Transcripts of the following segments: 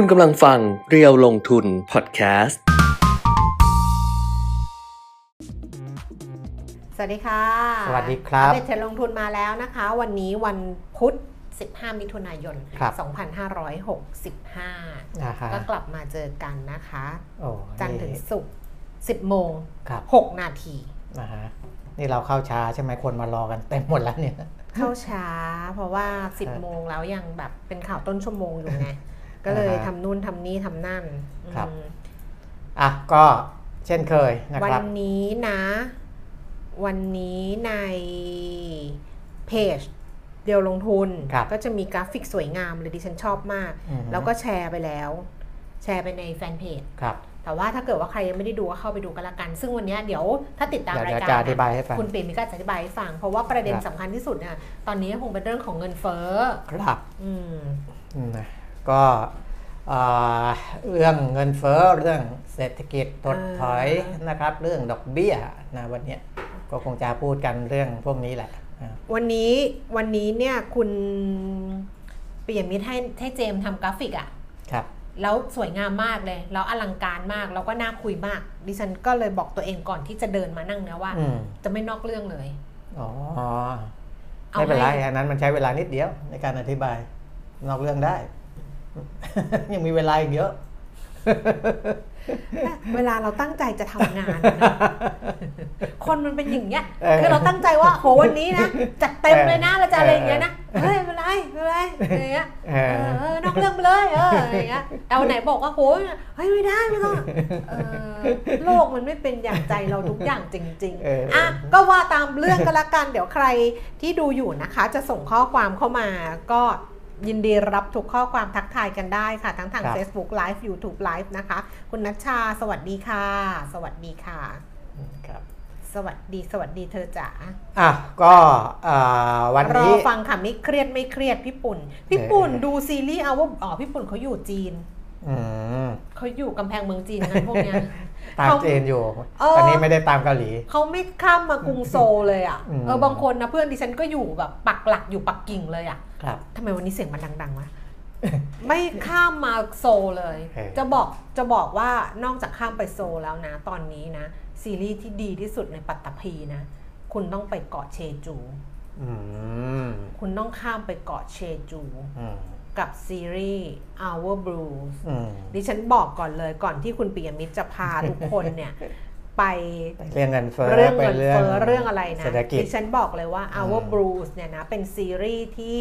คุณกำลังฟังเรียวลงทุนพอดแคสต์ สวัสดีค่ะสวัสดีครับอัปเดตเทรนด์ลงทุนมาแล้วนะคะ วันนี้วันพุธ 15 มิถุนายนครับ2565นะฮะก็กลับมาเจอกันนะคะโอ้จันทร์ถึงศุกร์ 10 โมงครับ6นาทีนะฮะนี่เราเข้าช้าใช่ไหมคนมารอกันเต็มหมดแล้วเนี่ย เข้าช้า เพราะว่า 10 โมงแล้วยังแบบเป็นข่าวต้นชั่วโมงอยู่ไง ก็เลยอ่าฮะทำนู่นทำนี่ทำนั่นครับอืมอะก็เช่นเคยนะวัครับนี้นะ วันนี้ในเพจเดียวลงทุนครับก็จะมีกราฟิกสวยงามเลยดิฉันชอบมากอือฮึแล้วก็แชร์ไปแล้ว แชร์ไปในแฟนเพจครับแต่ว่าถ้าเกิดว่าใครยังไม่ได้ดูก็เข้าไปดูกันละกัน ซึ่งวันนี้เดี๋ยวถ้าติดตามเดี๋ยวรายเดี๋ยวการจะอธิบายให้ฟังคุณปีมีก็จะอธิบายให้ฟัง เพราะว่าประเด็นครับสำคัญที่สุดเนี่ยตอนนี้คงเป็นเรื่องของเงินเฟ้อครับ อืมอืมนะ ก็เอ่อเรื่องเงินเฟ้อเรื่องเศรษฐกิจถดถอยนะครับ เรื่องดอกเบี้ยนะวันเนี้ยก็คงจะพูดกันเรื่องพวกนี้แหละอะวันนี้วันนี้เนี่ยคุณเปียมิตรให้ให้เจมส์ทำกราฟิกอะครับแล้วสวยงามมากเลย แล้วอลังการมาก แล้วก็น่าคุยมาก ดิฉันก็เลยบอกตัวเองก่อนที่จะเดินมานั่งนะว่าอืมจะไม่นอกเรื่องเลย อ๋อเอาไม่เป็นไรให้อันนั้นมันใช้เวลานิดเดียวในการอธิบาย นอกเรื่องได้ ยังมีเวลาอีกเยอะ เวลาเราตั้งใจจะทำงานนะคนมันเป็นอย่างเงี้ยเออคือเราตั้งใจว่าโหวันนี้นะจัดเต็มเลยนะเราจะอะไรอย่างเงี้ยนะเฮ้ยไม่เป็นไรไม่เป็นไรอะไรอย่างเงี้ยเอเอออเออนอกเรื่องไปเลยเอออะไรอย่างเงี้ยเอาไหนบอกว่าโหเฮ้ยไม่ได้ไม่ต้องเออโลกมันไม่เป็นอย่างใจเราทุกอย่างจริงเออๆอ่อะก็ว่าตามเรื่องก็แล้วกันเดี๋ยวใครที่ดูอยู่นะคะ จะส่งข้อความเข้ามาก็ ยินดีรับทุกข้อความทักทายกันได้ค่ะ ทั้งทางครับ Facebook Live YouTube Live นะคะ คุณนัชชา สวัสดีค่ะ สวัสดีค่ะครับสวัสดีสวัสดีเธอจ๋าอะก็อ่าวันรอนี้ฟังค่ะไม่เครียดไม่เครียดพี่ปุ่น พี่ปุ่นเออดูซีรีส์เอาว่าอ๋อพี่ปุ่นเขาอยู่จีนอืมเขาอยู่กำแพงเมืองจีนกันพวกเนี้ย ตามเขาเจนอยู่เออตอนนี้ไม่ได้ตามเกาหลีเขาไม่ข้ามมากรุงโซลเลยอะอืมเออบางคนนะเพื่อนดิฉันก็อยู่แบบปักหลักอยู่ปักกิ่งเลยอะครับทำไมวันนี้เสียงมันดังๆวะไม่ข้ามมาโซลเลยเออจะบอกจะบอกว่านอกจากข้ามไปโซลแล้วนะ ตอนนี้นะ ซีรีส์ที่ดีที่สุดในปัตตภีนะ คุณต้องไปเกาะเชจูอืมคุณต้องข้ามไปเกาะเชจูอืม กับซีรีส์ Our Blues อืมดิฉันบอกก่อนเลยก่อนที่คุณปิยมิตรจะพาทุกคนเนี่ย ไปเรื่องเงินเฟ้อเรื่องไปเงินเฟ้อเรื่องอะไรนะเศรษฐกิจดิฉันบอกเลยว่า Our อืม Blues เนี่ยนะเป็นซีรีส์ที่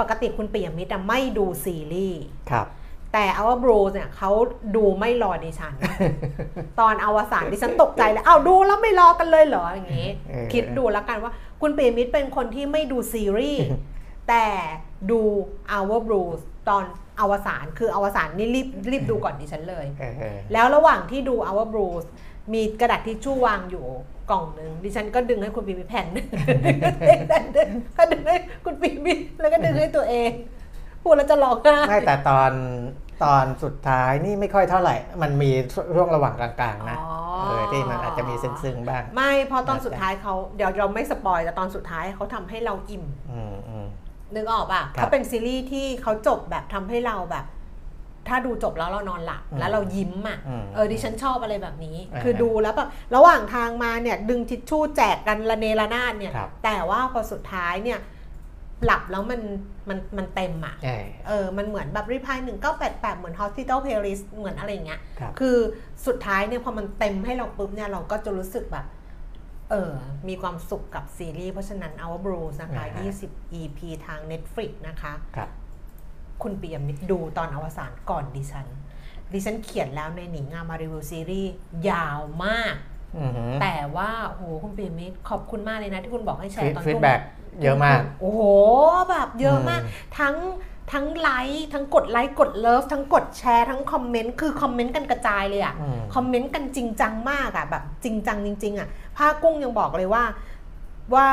ปกติคุณปิยมิตรอะไม่ดูซีรีส์ครับแต่ Our Blues เนี่ยเขาดูไม่รอดิฉัน ตอนอวสานดิฉันตกใจเลยอ้าวดูแล้วไม่รอกันเลยเหรออย่างงี้เออคิดดูแล้วกันว่า คุณปิยมิตรเป็นคนที่ไม่ดูซีรีส์แต่ ดู Our Blues ตอนอวสานคืออวสานนี่รีบรีบดูก่อนดิฉันเลยเออเออแล้วระหว่างที่ดู Our Blues มีกระดาษทิชชู่วางอยู่กล่องหนึ่งดิฉันก็ดึงให้คุณปีมิแผ่นหนึ่งก็ดึงให้คุณปีมิแล้วก็ดึงให้ตัวเอง พูดแล้วจะร้องไห้ไม่แต่ตอนตอนสุดท้ายนี่ไม่ค่อยเท่าไหร่ มันมีช่วงระหว่างกลางๆนะอ๋อเออที่มันอาจจะมีซึ้งๆบ้าง ไม่เพราะตอนสุดท้ายเขาเดี๋ยวเราไม่สปอยแต่ตอนสุดท้ายเขาทำให้เราอิ่มอืมอืม นึกออกป่ะครับเขาเป็นซีรีส์ที่เขาจบแบบทำให้เราแบบ ถ้าดูจบแล้วเรานอนหลับอืมแล้วเรายิ้มอะอืมเออดิฉันชอบอะไรแบบนี้อ่าคือดูแล้วแบบระหว่างทางมาเนี่ย ดึงทิชชู่แจกกันระเนระนาดเนี่ยครับแต่ว่าพอสุดท้ายเนี่ยหลับแล้วมันมันมันเต็มอะเออเออ มันเหมือนแบบรีพายหนึ่งเก้าแปดแปดเหมือน hospital playlist เหมือนอะไรอย่างเงี้ยครับคือสุดท้ายเนี่ยพอมันเติมให้เราปุ๊บเนี่ยเราก็จะรู้สึกแบบ เออมีความสุขกับซีรีส์ เพราะฉะนั้น Our Blues นะคะ อ่าฮะ20 EP ทาง Netflix นะคะ ครับคุณปิยมิตรดูตอนอวสานก่อนดิฉัน ดิฉันเขียนแล้วในหนิงงามมารีวิวซีรีส์ยาวมาก อือหือแต่ว่าโหคุณปิยมิตรขอบคุณมากเลยนะที่คุณบอกให้แชร์ตอนทุ่ม feedback เยอะมาก โอ้โห แบบเยอะมาก อืม ทั้ง ทั้งไลค์ทั้งกดไลค์กด love ทั้งกดแชร์ทั้งคอมเมนต์คือคอมเมนต์กันกระจายเลยอะอืมคอมเมนต์กันจริงจังมากอะแบบจริงจังจริง ๆอะป้ากุ้งยังบอกเลยว่าว่า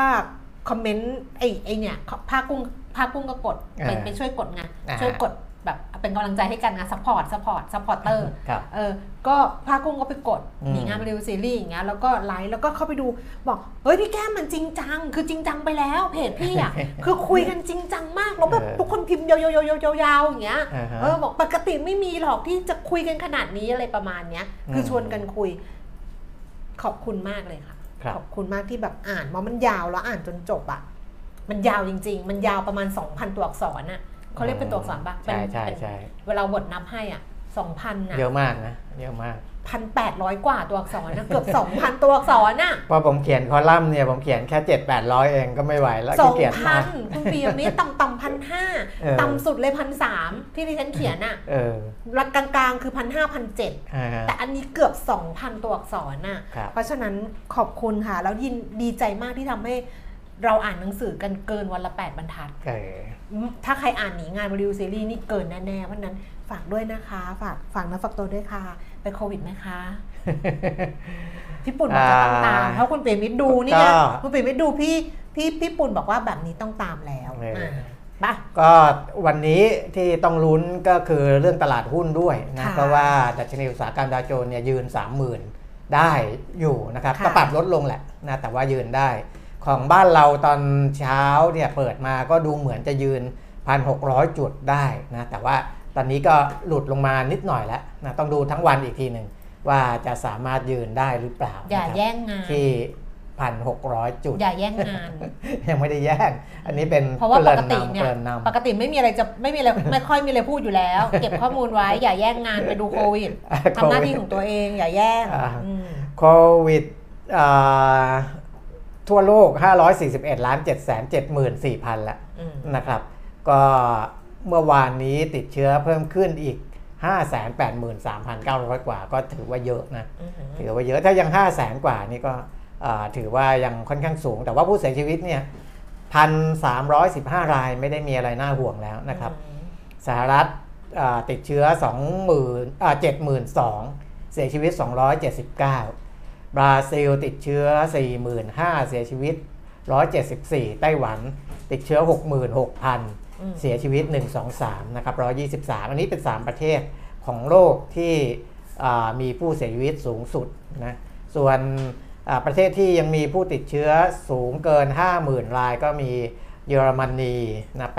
คอมเมนต์ไอ้ไอ้เนี่ยป้ากุ้งป้ากุ้งก็กดไปอ่าไปช่วยกดไงอ่าช่วยกด แบบเป็นกำลังใจให้กันนะ support support supporter ครับเออก็ป้ากุ้งก็ไปกดอืมหนีงานมารีวิวซีรีส์อย่างเงี้ยแล้วก็ไลฟ์แล้วก็เข้าไปดูบอกเฮ้ยพี่แก้มมันจริงจัง คือจริงจังไปแล้วเพจพี่อะคือคุยกันจริงจังมากแล้วแบบเออทุกคนพิมพ์ยาวๆๆๆๆๆอย่างเงี้ยอ่าฮะเออบอกปกติไม่มีหรอกที่จะคุยกันขนาดนี้อะไรประมาณเนี้ย คือชวนกันคุย ขอบคุณมากเลยค่ะครับขอบคุณมากที่แบบอ่านเพราะมันยาวแล้วอ่านจนจบอะมันยาวจริง ๆ มันยาวประมาณ 2,000 ตัวอักษรน่ะ เขาเรียกเป็นตัวอักษรปะเป็นใช่ใช่เป็นใช่เวลาบทนับให้อะ2,000น่ะเยอะมากนะเยอะมากพันแปดร้อยกว่าตัวอักษรนะเกือบสองพันตัวอักษรน่ะพอผมเขียนคอลัมน์เนี่ยผมเขียนแค่เจ็ดแปดร้อยเองก็ไม่ไหวแล้วสอขี้งเกียจพัมากนคุณปียมิตรต่ำต่ำพันห้าเออต่ำสุดเลยพันสามที่ดิฉันเขียนน่ะเออรักกลางๆคือพันห้าพันเจ็ดอ่าฮะแต่อันนี้เกือบสองพันตัวอักษรน่ะครับเพราะฉะนั้นขอบคุณค่ะ แล้วยินดีใจมากที่ทำให้ เราอ่านหนังสือกันเกินวันละ 8 บรรทัดเออถ้าใครอ่านหนีงานรีวิวซีรีส์นี่เกินแน่ๆเพราะฉะนั้นฝากด้วยนะคะ ฝากฝากนะฝากตัวด้วยค่ะ ไปโควิดไหมคะพี่ปุ่นบอกจะต้องตามอ่าเพราะคุณเปรมิตรดูนี่ไงก็คุณเปรมิตรดูพี่พี่พี่ปุ่นบอกว่าแบบนี้ต้องตามแล้วเอออ่าปะก็วันนี้ที่ต้องลุ้นก็คือเรื่องตลาดหุ้นด้วยนะค่ะเพราะว่าดัชนีอุตสาหกรรมดาวโจนส์เนี่ยยืน 30,000 ได้อยู่นะครับค่ะก็ปรับลดลงแหละนะแต่ว่ายืนได้ ของบ้านเราตอนเช้าเนี่ยเปิดมาก็ดูเหมือนจะยืน 1,600 จุดได้นะแต่ว่าตอนนี้ก็หลุดลงมานิดหน่อยแล้วนะต้องดูทั้งวันอีกทีหนึ่งว่าจะสามารถยืนได้หรือเปล่าอย่านะครับแย่งงานที่1,600จุด อย่าแย่งงาน ยังไม่ได้แย่ง อันนี้เป็นเพราะว่าปกตินำเนี่ยเกริ่นนำปกติไม่มีอะไรจะไม่มีอะไรไม่ค่อยมีอะไรพูดอยู่แล้ว เก็บข้อมูลไว้อย่าแย่งงานไปดูโควิดทำหน้าที่ของตัวเองอย่าแย่งอ่าอืมโควิดอ่า ทั่วโลก 541ล้าน7 7 4 0 0 0ละอืมนะครับ ก็เมื่อวานนี้ติดเชื้อเพิ่มขึ้นอีก 583,900 กว่า ก็ถือว่าเยอะนะอืมถือว่าเยอะถ้ายัง 5 0 0 0 0 0กว่านี่ก็อ่าถือว่ายังค่อนข้างสูง แต่ว่าผู้เสียชีวิตเนี่ย1,315รายไม่ได้มีอะไรน่าห่วงแล้วนะครับ สหรัฐอ่าติดเชื้อ20,000อ่า72,000เสียชีวิต279บ ราซิลติดเชื้อ 45,000 เสียชีวิต 174 ไต้หวันติดเชื้อ 66,000 เสียชีวิต 123 นะครับ 123 อันนี้เป็น 3 ประเทศของโลกที่อ่ามีผู้เสียชีวิตสูงสุดนะ ส่วนอ่าประเทศที่ยังมีผู้ติดเชื้อสูงเกิน 50,000 รายก็มีเยอรมนีนะ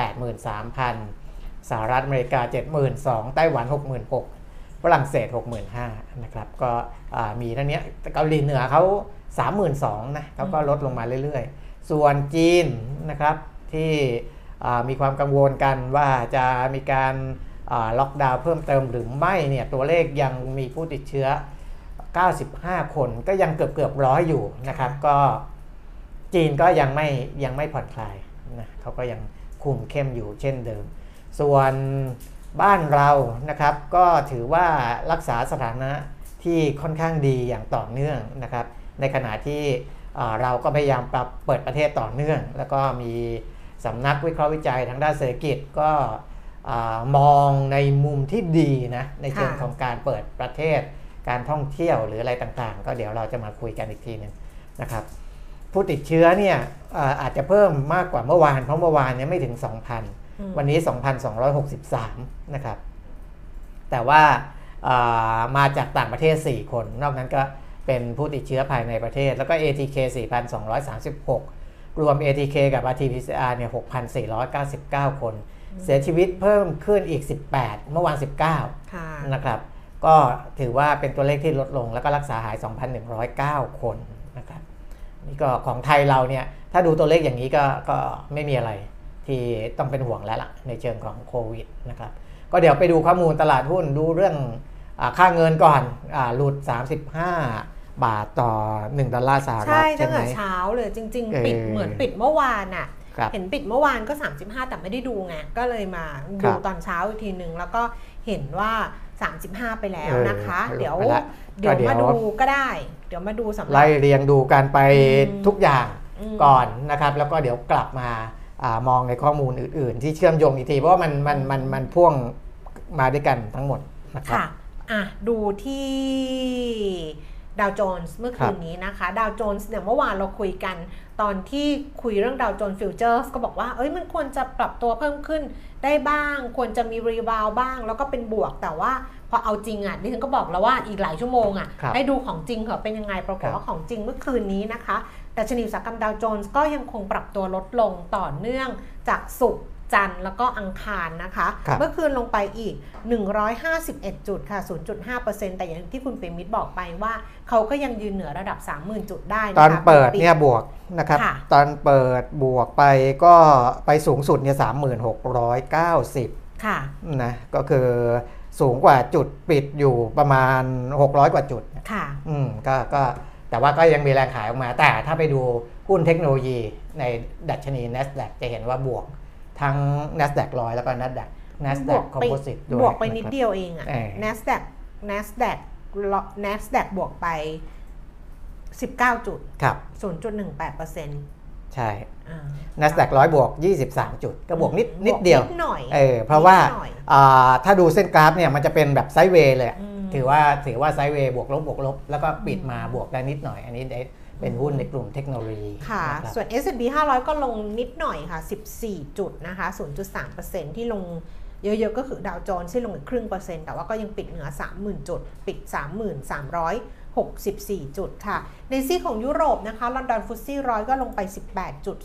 83,000 สหรัฐอเมริกา 72,000 ไต้หวัน 66,000 ฝรั่งเศส 65,000นะครับก็อ่ามีเท่านี้แต่เกาหลีเหนือเขา32,000นะเขาก็ลดลงมาเรื่อยๆ ส่วนจีนนะครับที่อ่ามีความกังวลกันว่าจะมีการอ่าล็อกดาวน์เพิ่มเติมหรือไม่เนี่ยตัวเลขยังมีผู้ติดเชื้อ 95 คนก็ยังเกือบเกือบร้อยอยู่นะครับ ก็จีนก็ยังไม่ยังไม่ผ่อนคลายนะเขาก็ยังคุมเข้มอยู่เช่นเดิม ส่วน บ้านเรานะครับ ก็ถือว่ารักษาสถานะที่ค่อนข้างดีอย่างต่อเนื่องนะครับ ในขณะที่อ่าเราก็พยายามปรับเปิดประเทศต่อเนื่อง แล้วก็มีสำนักวิเคราะห์วิจัยทางด้านเศรษฐกิจก็อามองในมุมที่ดีนะในเชิงค่ะของการเปิดประเทศการท่องเที่ยวหรืออะไรต่างๆ ก็เดี๋ยวเราจะมาคุยกันอีกทีหนึงนะครับผู้ติดเชื้อเนี่ยอ่าอาจจะเพิ่มมากกว่าเมื่อวานเพราะเมื่อวานเนี่ยไม่ถึง 2,000 วันนี้ 2,263 นะครับ แต่ว่าอ่ามาจากต่างประเทศ 4 คน นอกนั้นก็เป็นผู้ติดเชื้อภายในประเทศ แล้วก็ ATK 4,236 รวม ATK กับ RT-PCR เนี่ย 6,499 คน เสียชีวิตเพิ่มขึ้นอีก 18 เมื่อวาน19ค่ะนะครับ ก็ถือว่าเป็นตัวเลขที่ลดลง แล้วก็รักษาหาย 2,109 คนนะครับ นี่ก็ของไทยเราเนี่ย ถ้าดูตัวเลขอย่างนี้ก็ก็ไม่มีอะไร ที่ต้องเป็นห่วงแล้วล่ะในเชิงของโควิดนะครับก็เดี๋ยวไปดูข้อมูลตลาดหุ้นดูเรื่องอาค่าเงินก่อนอาหลุด 35 บาทต่อ 1 ดอลลาร์สหรัใช่ฐตั้ใช่งไหมแต่เช้าเลยจริงเออๆปิดเหมือนปิดเมื่อวานอะครับเห็นปิดเมื่อวานก็ 35 แต่ไม่ได้ดูไงก็เลยมาครัดูบตอนเช้าอีกทีหนึ่งแล้วก็เห็นว่า 35 ไปแล้วเออนะคะหลุดเดี๋ยวไปละเดี๋ยวก็เดี๋ยวมาดูก็ได้ เดี๋ยวมาดูสำหรับไล่เรียงดูการไปอืมทุกอย่างอืมก่อนนะครับ แล้วก็เดี๋ยวกลับมาอา มองในข้อมูลอื่น ๆ ที่เชื่อมโยงอีกทีเพราะว่ามันมันมันมันพ่วงมาด้วยกันทั้งหมดนะครับค่ะอะดูที่ดาวโจนส์เมื่อคืนนี้นะคะ ดาวโจนส์เนี่ยเมื่อวานเราคุยกัน ตอนที่คุยเรื่องดาวโจนส์ futures ก็บอกว่า เอ้ยมันควรจะปรับตัวเพิ่มขึ้นได้บ้าง ควรจะมี rebound บ้าง แล้วก็เป็นบวกแต่ว่าพอเอาจริงอะดิฉันก็บอกแล้วว่าอีกหลายชั่วโมงอะครับให้ดูของจริงเถอะเป็นยังไงปรากฏว่าของจริงเมื่อคืนนี้นะคะ ดัชนีอุตสาหกรรมดาวโจนส์ก็ยังคงปรับตัวลดลงต่อเนื่องจากศุกร์จันทร์แล้วก็อังคารนะคะครับเมื่อคืนลงไปอีก 151 จุดค่ะ 0.5%แต่อย่างที่คุณเปรมิตรบอกไปว่า เขาก็ยังยืนเหนือระดับ 30,000 จุดได้ตนะคะอนเปิดปิเนี่ยบวกนะครับค่ะตอนเปิดบวกไปก็ไปสูงสุดเนี่ยสามหมื่นหกร้อยเก้าสิบค่ะนะก็คือสูงกว่าจุดปิดอยู่ประมาณ 600 กว่าจุด ค่ะ อืมก็ก็ แต่ว่าก็ยังมีแรงขายออกมา แต่ถ้าไปดูหุ้นเทคโนโลยีในดัชนี NASDAQ จะเห็นว่าบวกทั้ง NASDAQ 100 แล้วก็ NASDAQ บ NASDAQ วกไป Composite ด้วยบวกไปนิดะครับเดียวเองอะเออ NASDAQ NASDAQ NASDAQ บวกไป 19 จุดครับ0.18%ใช่อ่า NASDAQ 100 บวก 23 จุด ก็บวกนิดนิดเดียวนิดหน่อยเออเพราะว่านิดหน่อยอ่าถ้าดูเส้นกราฟเนี่ยมันจะเป็นแบบไซด์เวย์เลยอะอืม ถือว่าถือว่าไซด์เวย์บวกลบบวกลบ แล้วก็ปิดมาบวกได้นิดหน่อย อันนี้ได้เป็นหุ้นในกลุ่มเทคโนโลยีค่ะนะครับส่วน S&P 500 ก็ลงนิดหน่อยค่ะ 14 จุดนะคะ 0.3%ที่ลงเยอะๆ ก็คือดาวโจนส์ที่ลงอีกครึ่งเปอร์เซ็นต์แต่ว่าก็ยังปิดเหนือ 30,000 จุด ปิด 64 จุดค่ะ ในซีของยุโรปนะคะ ลอนดอนฟุตซี่ร้อยก็ลงไป 18 จุด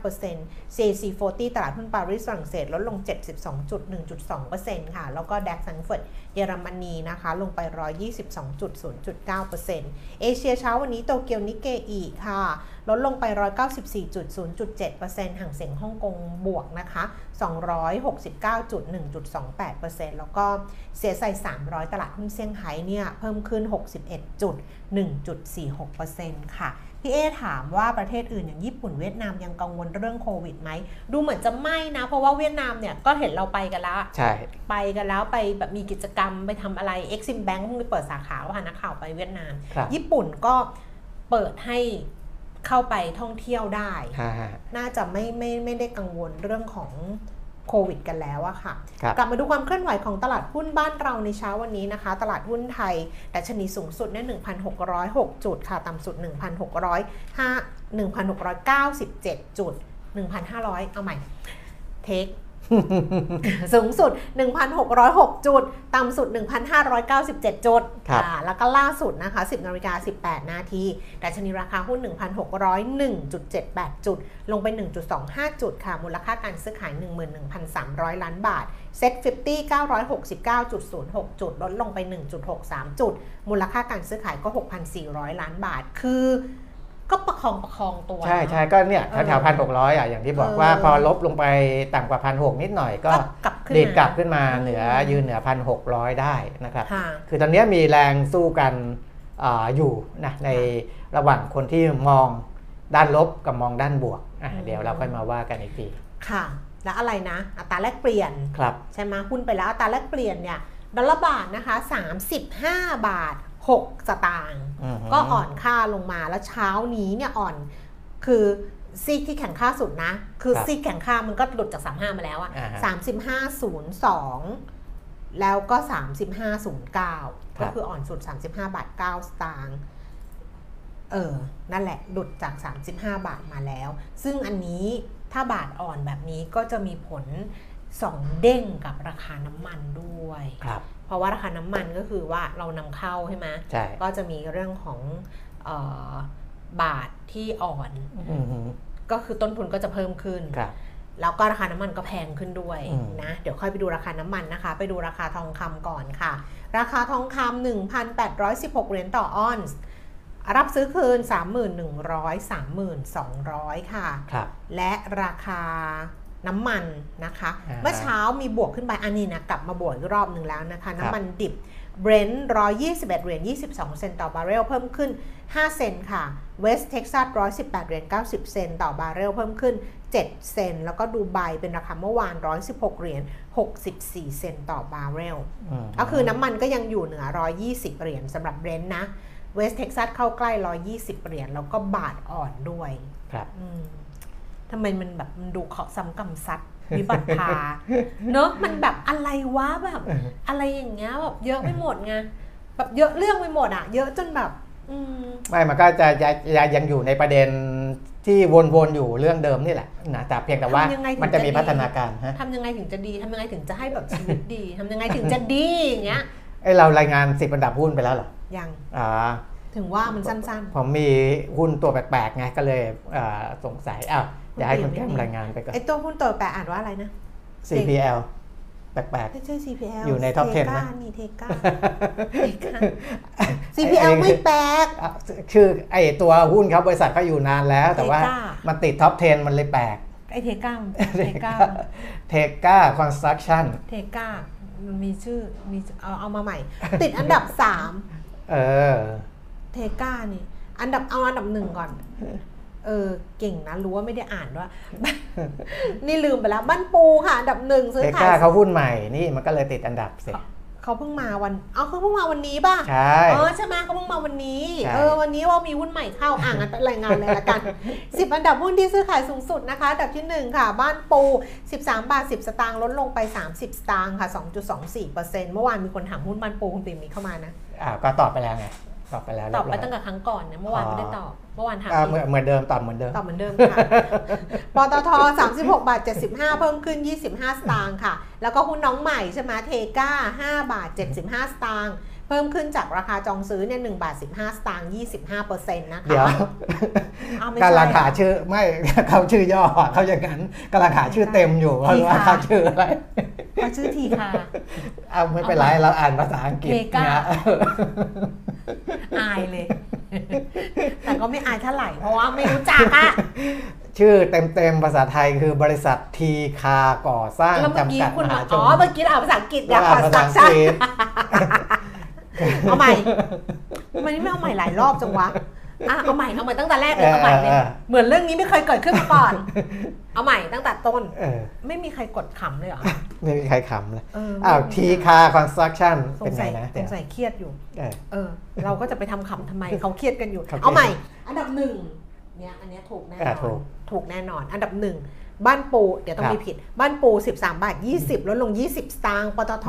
0.25% CAC 40 ตลาดหุ้นปารีสฝรั่งเศสลดลง 72 จุด 1.2%ค่ะ แล้วก็ดัคสังเฟิร์ตเยอรมนีนะคะ ลงไป 122 จุด 0.9%เอเชียเช้าวันนี้โตเกียวนิเกอีค่ะ ลดลงไป 194.0.7%ห่างเสียงฮ่องกงบวกนะคะ 269.1.28%แล้วก็เสียใส่ 300 ตลาดหุ้นเซี่ยงไฮ้เนี่ยเพิ่มขึ้น 61.1.46%ค่ะพี่เอถามว่าประเทศอื่นอย่างญี่ปุ่นเวียดนามยังกังวลเรื่องโควิดไหม ดูเหมือนจะไม่นะ เพราะว่าเวียดนามเนี่ยก็เห็นเราไปกันแล้ว ใช่ ไปกันแล้วไปแบบมีกิจกรรมไปทำอะไร Exim Bank เพิ่งไปเปิดสาขาว่านักข่าวไปเวียดนามครับญี่ปุ่นก็เปิดให้ เข้าไปท่องเที่ยวได้ฮ่าฮ่าน่าจะไม่ไม่ไม่ได้กังวลเรื่องของโควิดกันแล้วอะค่ะครับกลับมาดูความเคลื่อนไหวของตลาดหุ้นบ้านเราในเช้าวันนี้นะคะ ตลาดหุ้นไทยดัชนีสูงสุดเนี่ย1,606 จุดค่ะ ต่ำสุด 1,605 1,697 จุด 1,500 เอาใหม่ เทค สูงสุด 1,606 จุด ต่ำสุด 1,597 จุดครับอ่าแล้วก็ล่าสุดนะคะ 10นาฬิกา18 นาทีดัชนีราคาหุ้น 1,601.78 จุด ลงไป 1.25 จุดค่ะ มูลค่าการซื้อขาย 11,300 ล้านบาท เซ็ต50 969.06 จุด ลดลงไป 1.63 จุด มูลค่าการซื้อขายก็ 6,400 ล้านบาท คือ ก็ประคองประคองตัว ใช่เนอะใช่ก็เนี่ยเออแถวๆพันหกร้อยอะอย่างที่บอกเออว่าพอลบลงไปต่ำกว่าพันหกนิดหน่อยก็ก็กลับขึ้นดีดมากลับขึ้นมาเหนือยืนเหนือพันหกร้อยได้นะครับค่ะคือตอนนี้มีแรงสู้กันอาอยู่นะในระหว่างคนที่มองด้านลบกับมองด้านบวกอะอืมเดี๋ยวเราค่อยมาว่ากันอีกทีค่ะ แล้วอะไรนะ อัตราแลกเปลี่ยนครับใช่ไหมหุ้นไปแล้วอัตราแลกเปลี่ยนเนี่ยดอลลาร์บาทนะคะ35 บาท 6 สตางค์อือหือก็อ่อนค่าลงมาแล้วเช้านี้เนี่ยอ่อนคือซีกที่แข็งค่าสุดนะ คือครับซีกแข็งค่ามันก็หลุดจาก 35 มาแล้วอะอ่าฮะ35.02 แล้วก็ 35.09 ก็คืออ่อนสุด 35 บาท 9 สตางค์เออ นั่นแหละ หลุดจาก 35 บาทมาแล้ว ซึ่งอันนี้ถ้าบาทอ่อนแบบนี้ก็จะมีผลสองเด้งกับราคาน้ำมันด้วย ครับ เพราะว่าราคาน้ำมันก็คือว่าเรานำเข้าใช่ไหมใช่ก็จะมีเรื่องของเออบาทที่อ่อนอือหือก็คือต้นทุนก็จะเพิ่มขึ้นครับแล้วก็ราคาน้ำมันก็แพงขึ้นด้วยอืมนะ เดี๋ยวค่อยไปดูราคาน้ำมันนะคะ ไปดูราคาทองคำก่อนค่ะ ราคาทองคำ1,816 เหรียญต่อออนซ์ รับซื้อคืน 31,100 32,000ค่ะครับและราคา น้ำมันนะคะอ่าฮะเมื่อเช้ามีบวกขึ้นไปอันนี้นะกลับมาบวกอีกรอบหนึ่งแล้วนะคะครับน้ำมันดิบเบรนท์121เหรียญ22เซนต์ต่อบาร์เรลเพิ่มขึ้น5เซนต์ค่ะเวสเท็กซัส118เหรียญ90เซนต์ต่อบาร์เรลเพิ่มขึ้น7เซนต์แล้วก็ดูไบเป็นราคาเมื่อวาน116เหรียญ64เซนต์ต่อบาร์เรลมก็คือน้ำมันก็ยังอยู่เหนือ120เหรียญสำหรับเบรนท์นะเวสเท็กซัสเข้าใกล้120เหรียญแล้วก็บาทอ่อนด้วยครับอืม ทำไมมันแบบมันดูเคราะห์ซ้ำกรรมซัดวิบัติพาเนอะมันแบบอะไรวะแบบ อะไรอย่างเงี้ยแบบเยอะไปหมดไงแบบเยอะเรื่องไปหมดอะเยอะจนแบบอืมไม่มันก็จะจะจะยังอยู่ในประเด็นที่วนๆอยู่เรื่องเดิมนี่แหละนะแต่เพียงแต่ว่าทำยังไงถึงมันจะมีจะดีพัฒนาการฮะทำยังไงถึงจะดีทำยังไงถึงจะให้แบบชีวิตดีทำยังไงถึงจะดีอย่างเงี้ยไอยเรารายงานสิบอันดับหุ้นไปแล้วเหรอยังอ่าถึงว่ามันสั้นผมมีหุ้นตัวแปลกๆไงก็เลยเอ่อสงสัยอ้าว อยากให้คุณแก้มรายงานไปก่อๆนไอ้ตัวหุ้นตัวแปลอ่านว่าอะไรนะ CPL แปลกไม่ใช่ CPL อยู่ใน top 10เทนะก้านี่เทก้าเทก้า CPL ไม่แปลกๆอะชื่อไอตัวหุ้นเขาบริษัทเขาอยู่นานแล้ว แต่ว่าเทก้ามันติดท็อป 10 มันเลยแปลก ไอ้เทก้ามันเทก้าเทก้าคอนสตรักชั่นเทก้ามันมีชื่อมีเอาเอามาใหม่ ติดอันดับสามเออ เทก้านี่ อันดับเอาอันดับหนึ่งก่อน เออเก่งนะรู้ว่าไม่ได้อ่านด้วยนี่ลืมไปแล้วบ้านปูค่ะอันดับหนึ่งซื้อเทขาก้ายเขาหุ้นใหม่นี่มันก็เลยติดอันดับสิเขาเพิ่งมาวันเอาเขาเพิ่งมาวันนี้ป่ะใช่อ๋อใช่ไหมเขาเพิ่งมาวันนี้ใช่เออวันนี้ว่ามีหุ้นใหม่เข้าอ่างั้นไปรายงานเลยละกัน 10 อันดับหุ้นที่ซื้อขายสูงสุดนะคะอันดับที่ 1 ค่ะ บ้านปู 13 บาท 10 สตางค์ลดลงไป 30 สตางค์ค่ะ 2.24%เมื่อวานมีคนถามหุ้นบ้านปูคุณปิ่มมีเข้ามานะอ่าก็ตอบไปแล้วไง ตอบไปแล้วตอบไปเรียร้ยตั้งแต่ครั้งก่อนเนี่ยเมื่อวานไม่ได้ตอบเมื่อวานถามอ่าอีกเหมือนเหมือนเดิมตอบเหมือนเดิมตอบเหมือนเดิมค่ะปตท36บาท75 เพิ่มขึ้น 25 สตางค์ค่ะ แล้วก็หุ้นน้องใหม่ใช่ไหมเทก้า5บาท 75 สตางค์ เพิ่มขึ้นจากราคาจองซื้อเนี่ย1บาท 15 สตางค์25%นะคะเดี๋ยวอ้าวไม่กำลังใช่หาชื่อไม่เขาชื่อย่อเขาอย่างนั้นกำลังหาชื่อเต็มอยู่ทีว่าค่ะเขาชื่ออะไรเขาชื่อทีค่ะเอาไม่เป็นไรเราอ่านภาษาอังกฤษเมกาเนี่ยอายเลย แต่ก็ไม่อายเท่าไหร่เพราะว่าไม่รู้จักอะชื่อเต็มๆภาษาไทยคือบริษัททีคาก่อสร้างแล้วเมื่อกี้จำกัดคุณมมาหาชอ๋นอเมื่อกี้อ่านภาษาอังกฤษอยากขออ่านภาสัษากอังชากฤษ เอาใหม่ทำไมนี่ไม่เอาใหม่หลายรอบจังวะอะเอาใหม่เอาใหม่ตั้งแต่แรกเลยเอาใหม่เลยเออเออเหมือนเรื่องนี้ไม่เคยเกิดขึ้นมาก่อน เอาใหม่ตั้งแต่ต้นเออไม่มีใครกดขำเลยเหรอไม่มีใครขำเลยเอออ้าวไม่มีทีคาคอนสตรักชั่นสเป็นงไงสัยนะสเดี๋ยวงสัยเครียดอยู่เออเออ เราก็จะไปทำขำทำไมเขาเครียดกันอยู่เขาเครียดเอาใหม่ อันดับหนึ่งเนี่ยอันเนี้ยถูกแน่นอะอนถูกถูกแน่นอน อันดับหนึ่ง บ้านปูเดี๋ยวต้องครับมีผิด บ้านปู 13 บาท 20 ลดลง 20 สตางค์ปตท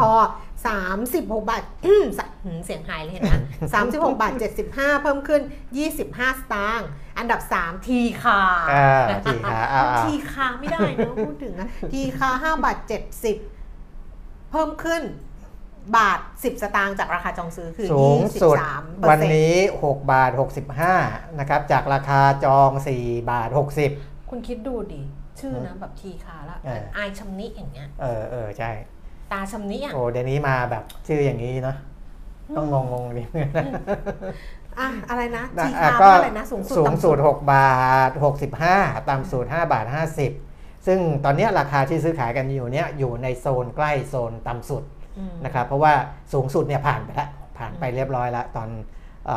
36 บาทอืมสะหืมเสียงหายเลยเห็นไหม36 บาท 75 เพิ่มขึ้น 25 สตางค์อันดับ 3 ทีคาอ่าทีคาอ่าอ่าทีคาไม่ได้นะพูดถึงนะทีคา 5 บาท 70 เพิ่มขึ้นบาท 10 สตางค์จากราคาจองซื้อคือสูงสุด23เปอวัร์นเซ็นต์นี้ 6 บาท 65 นะครับ จากราคาจอง 4 บาท 60 คุณคิดดูดิ ชื่อนะแบบทีคาแล้วเอออายชำนิอย่างเงี้ย เออเออใช่ ตาชำนิอะโอ้เดี๋ยวนี้มาแบบชื่ออย่างนี้เนาะต้องงงงๆนิดนึงนะอะอะไรนะนะทีอะคาก็ว่าอะไรนะสูงสุดสูงต่ำสุด6บาท 65ต่ำสุด5บาท 50 ซึ่งตอนเนี้ยราคาที่ซื้อขายกันอยู่เนี้ยอยู่ในโซนใกล้โซนต่ำสุดอืมนะครับเพราะว่าสูงสุดเนี่ยผ่านไปแล้วผ่านไปเรียบร้อยแล้วตอนอ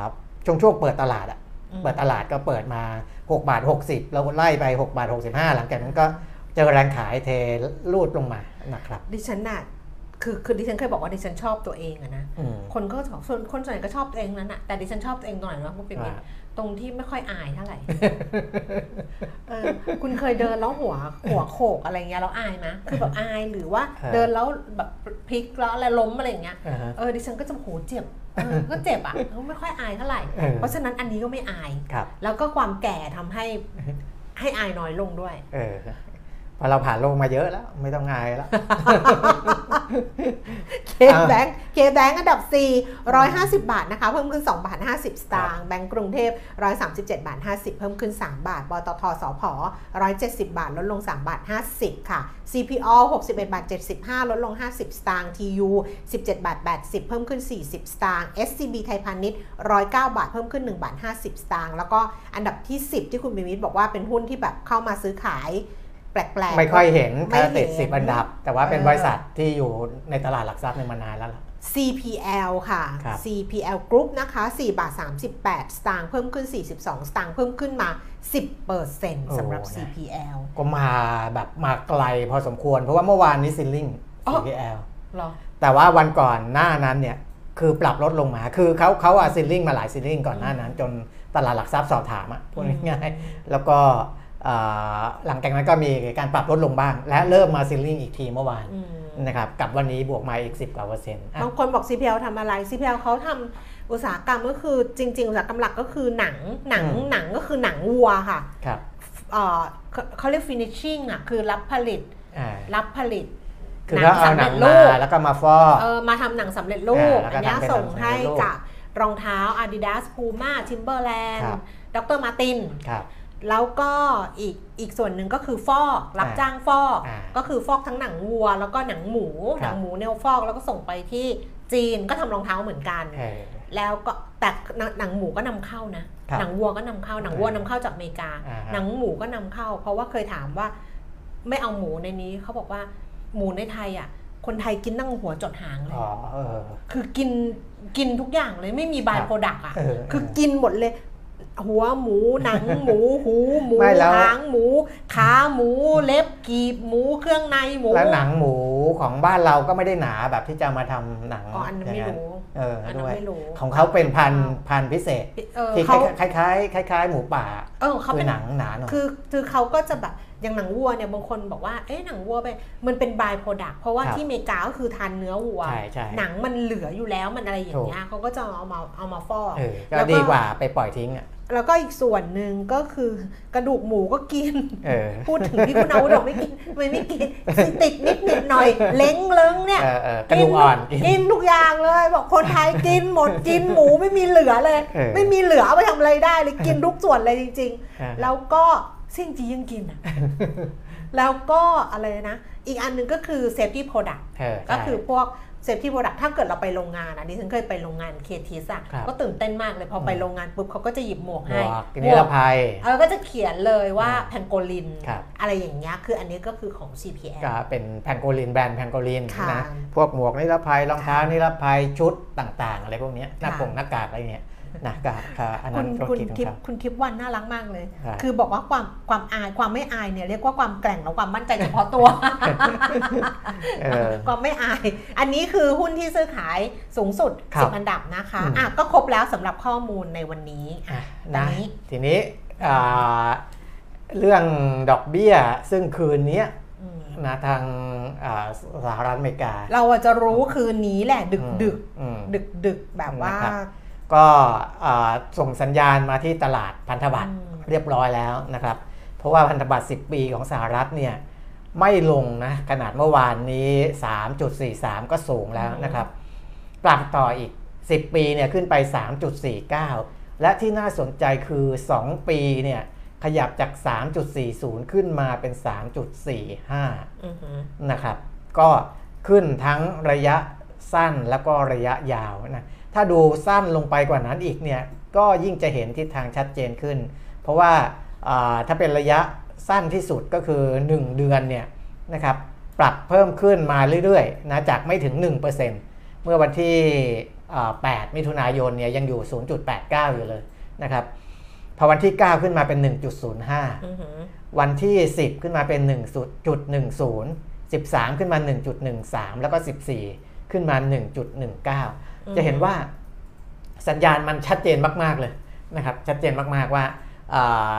าช่วงช่วงเปิดตลาดอะอืม เปิดตลาดก็เปิดมา 6 บาท 60แล้วไล่ไป 6 บาท 65 หลังจากนั้นก็เจอแรงขายเทรูดลงมานะครับ ดิฉันน่ะคือคือดิฉันเคยบอกว่าดิฉันชอบตัวเองอะนะอืมคนก็ส่วนคนส่วนใหญ่ก็ชอบตัวเองนั้นอะแต่ดิฉันชอบตัวเองตรงไหนรู้ไหมคุณปิ่มว่า ตรงที่ไม่ค่อยอายเท่าไหร่เออคุณเคยเดินแล้วหัวหัวโขกอะไรเงี้ยแล้วอายไหมคือแบบอายหรือว่าเออเดินแล้วแบบพลิกแล้วอะไรล้มอะไรอย่างเงี้ยอ่าฮะเออดิฉันก็จะโหเจ็บเออก็เจ็บอะเขาไม่ค่อยอายเท่าไหร่เออเพราะฉะนั้นอันนี้ก็ไม่อายครับแล้วก็ความแก่ทำให้ให้อายน้อยลงด้วย เออพอเราผ่านโลกมาเยอะแล้ว ไม่ต้องงายแล้วเคแบงค์ เคแบงค์อันดับ 4 150 บาทนะคะเพิ่มขึ้น 2 บาท 50 สตางค์แบงก์กรุงเทพ 137 บาท 50 เพิ่มขึ้น 3 บาทบตทสพ170 บาท ลดลง 3 บาท 50 ค่ะ CPO 61 บาท 75 ลดลง 50 สตางค์ TU 17 บาท 80 เพิ่มขึ้น 40 สตางค์ SCB ไทยพาณิชย์109 บาท เพิ่มขึ้น 1 บาท 50 สตางค์แล้วก็อันดับที่ 10 ที่คุณบิมิตบอกว่าเป็นหุ้นที่แบบเข้ามาซื้อขายแปลกๆไม่ค่อยเห็นไม่แค่ติดเห็นสิบอันดับ แต่ว่าเป็นเออบริษัทที่อยู่ในตลาดหลักทรัพย์ในยมานานแล้วล่ะ CPL ค่ะ ครับ CPL Group นะคะ4บาท38 สตางค์เพิ่มขึ้น 42 สตางค์เพิ่มขึ้นมา 10%สำหรับ CPL ก็มาแบบมาไกลพอสมควร เพราะว่าเมื่อวานนี้ซิลลิง อ๋อ CPL เหรอ แต่ว่าวันก่อนหน้านั้นเนี่ยคือปรับลดลงมา คือเขาเขาอะซิลลิงมาหลายซิลลิงก่อนหน้านั้น จนตลาดหลักทรัพย์สอบถามอะพูดง่ายๆแล้วก็เอ่อหลังจากนั้นก็มีการปรับลดลงบ้าง และเริ่มมาซิลลิ่งอีกทีเมื่อวาน อืม นะครับกับวันนี้บวกมาอีก 10 กว่าเปอร์เซ็นต์อะบางคนบอก CPL ทำอะไร CPL เขาทำอุตสาหกรรมก็คือจริง ๆ อุตสาหกรรมหลักก็คือหนังหนังอืมหนังก็คือหนังวัวค่ะครับเอ่อเขาเขาเรียก finishing อะคือรับผลิตอ่ารับผลิตคือเขาเอาหนังมาแล้วก็มาฟอกเออมาทำหนังสำเร็จรูปอ่าแล้วก็อันเนี้ยทำเป็นส่งหนังสำเร็จให้รูปกับรองเท้า Adidas Puma Timberland ครับดรมาตินครับ แล้วก็อีกอีกส่วนหนึ่งก็คือฟอกรับอ่าจ้างฟอกอ่าก็คือฟอกทั้งหนังวัว แล้วก็หนังหมูครับหนังหมูเนี่ยฟอกแล้วก็ส่งไปที่จีนก็ทำรองเท้าเหมือนกันเออแล้วก็แต่หนังหนังหมูก็นำเข้านะครับหนังวัวก็นำเข้า หนังวัวนำเข้าจากอเมริกาอ่าฮะหนังหมูก็นำเข้า เพราะว่าเคยถามว่าไม่เอาหมูในนี้เขาบอกว่าหมูในไทยอะคนไทยกินตั้งหัวจดหางเลยอ๋อเออคือกินกินทุกอย่างเลยไม่มีบายครับโปรดักอะเออคือกินหมดเลย หัวหมูหนังหมูหูหมูไม่แล้ว หางหมู ขาหมู เล็บกีบหมูเครื่องในหมู แล้วหนังหมูของบ้านเราก็ไม่ได้หนาแบบที่จะมาทำหนังอ๋ออันนั้นไม่ย่างรู้เอออันนั้นด้วย ไม่รู้ ของเขาเป็นพันธุ์พันธุ์พิเศษ เออที่เขาคล้ายๆคล้ายๆคล้ายๆ หมูป่าเออเขาคืเป็อนหนังหนาหน่อย คือคือเขาก็จะแบบอย่างหนังวัวเนี่ยบางคนบอกว่าเอ๊ะหนังวัวไปมันเป็นบายโปรดักเพราะว่าครับที่อเมริกาก็คือทานเนื้อวัวใช่ใช่หนังมันเหลืออยู่แล้วมันอะไรอย่างเงี้ยเขาก็จะเอามาเอามาฟอกเออแล้ก็วก็ดีกว่าไปปล่อยทิ้งอะแล้วก็อีกส่วนหนึ่งก็คือกระดูกหมูก็กินเออพูดถึงที่คุณเอาดอกไม่กินไม่ไม่กินติดนิดนิดหน่อย เล้งเล้งเนี่ยเออเออกระดูกอ่อนกินกินทุกอย่างเลย บอกคนไทยกินหมดกินหมูไม่มีเหลือเลยเออไม่มีเหลือเอาไปทำอะไรได้เลยกินทุกส่วนเลยจริงอ่าๆแล้วก็ เซี่ยงจียังกินอะแล้วก็อะไรนะ อีกอันหนึงก็คือ safety product เออก็ใช่คือพวก safety product ถ้าเกิดเราไปโรงงานอะดิฉันเคยไปโรงงานเคทีสอะครับก็ตื่นเต้นมากเลยพอไปโรงงานปุ๊บเขาก็จะหยิบหมวกหมให้วกนิรภัยเออก็จะเขียนเลยว่าอืมแพนโกลินครับอะไรอย่างเงี้ยคืออันนี้ก็คือของ CPL ก็เป็นแพงโกลินแบรนด์แพงโกลินค่ะนะพวกหมวกนิรภัยรองเท้านิรภัยชุดต่างๆ อะไรพวกเนี้ยหน้าค่ะปงหน้ากากอะไรเงี้ยห น้ากากค่ะอันคุนั้ณนธุรคุณกิจของทิพเขาย์คุณทิพย์วันน่ารักมากเลยครับคือบอกว่าความความอายความไม่อายเนี่ยเรียกว่าความแกร่งและความมั่นใจเฉพาะตัวเออความไม่อาย อันนี้คือหุ้นที่ซื้อขายสูงสุดครับ10อันดับนะคะอืมอะก็ครบแล้วสำหรับข้อมูลในวันนี้อะตอนนะนี้ทีนี้อ่าเรื่องดอกเบี้ยซึ่งคืนเนี้ยอืมนะทางอ่าสหรัฐอเมริกา เราอาจจะรู้คืนนี้แหละดึกอืมดึกอืมดึกดึกๆแบบว่านะครับ ก็อ่าส่งสัญญาณมาที่ตลาดพันธบัตรอืมเรียบร้อยแล้วนะครับ เพราะว่าพันธบัตร 10 ปีของสหรัฐเนี่ยไม่ลงนะขนาดเมื่อวานนี้ 3.43 ก็สูงแล้วนะครับ ปรับต่ออีก 10 ปีเนี่ยขึ้นไป 3.49 และที่น่าสนใจคือ 2 ปีเนี่ยขยับจาก 3.40 ขึ้นมาเป็น 3.45อือหือนะครับ ก็ขึ้นทั้งระยะสั้นแล้วก็ระยะยาวนะ ถ้าดูสั้นลงไปกว่านั้นอีกเนี่ยก็ยิ่งจะเห็นทิศทางชัดเจนขึ้น เพราะว่าอ่าถ้าเป็นระยะสั้นที่สุดก็คือ 1 เดือนเนี่ยนะครับปรับเพิ่มขึ้นมาเรื่อยๆนะจากไม่ถึง 1%เมื่อวันที่อ่า8มิถุนายนเนี่ยยังอยู่ 0.89 อยู่เลยนะครับพอวันที่ 9 ขึ้นมาเป็น 1.05อือหือวันที่ 10 ขึ้นมาเป็น 1.10 13 ขึ้นมา 1.13 แล้วก็ 14 ขึ้นมา 1.19 จะเห็นว่าสัญญาณมันชัดเจนมาก ๆ เลยนะครับ ชัดเจนมาก ๆ ว่าอ่า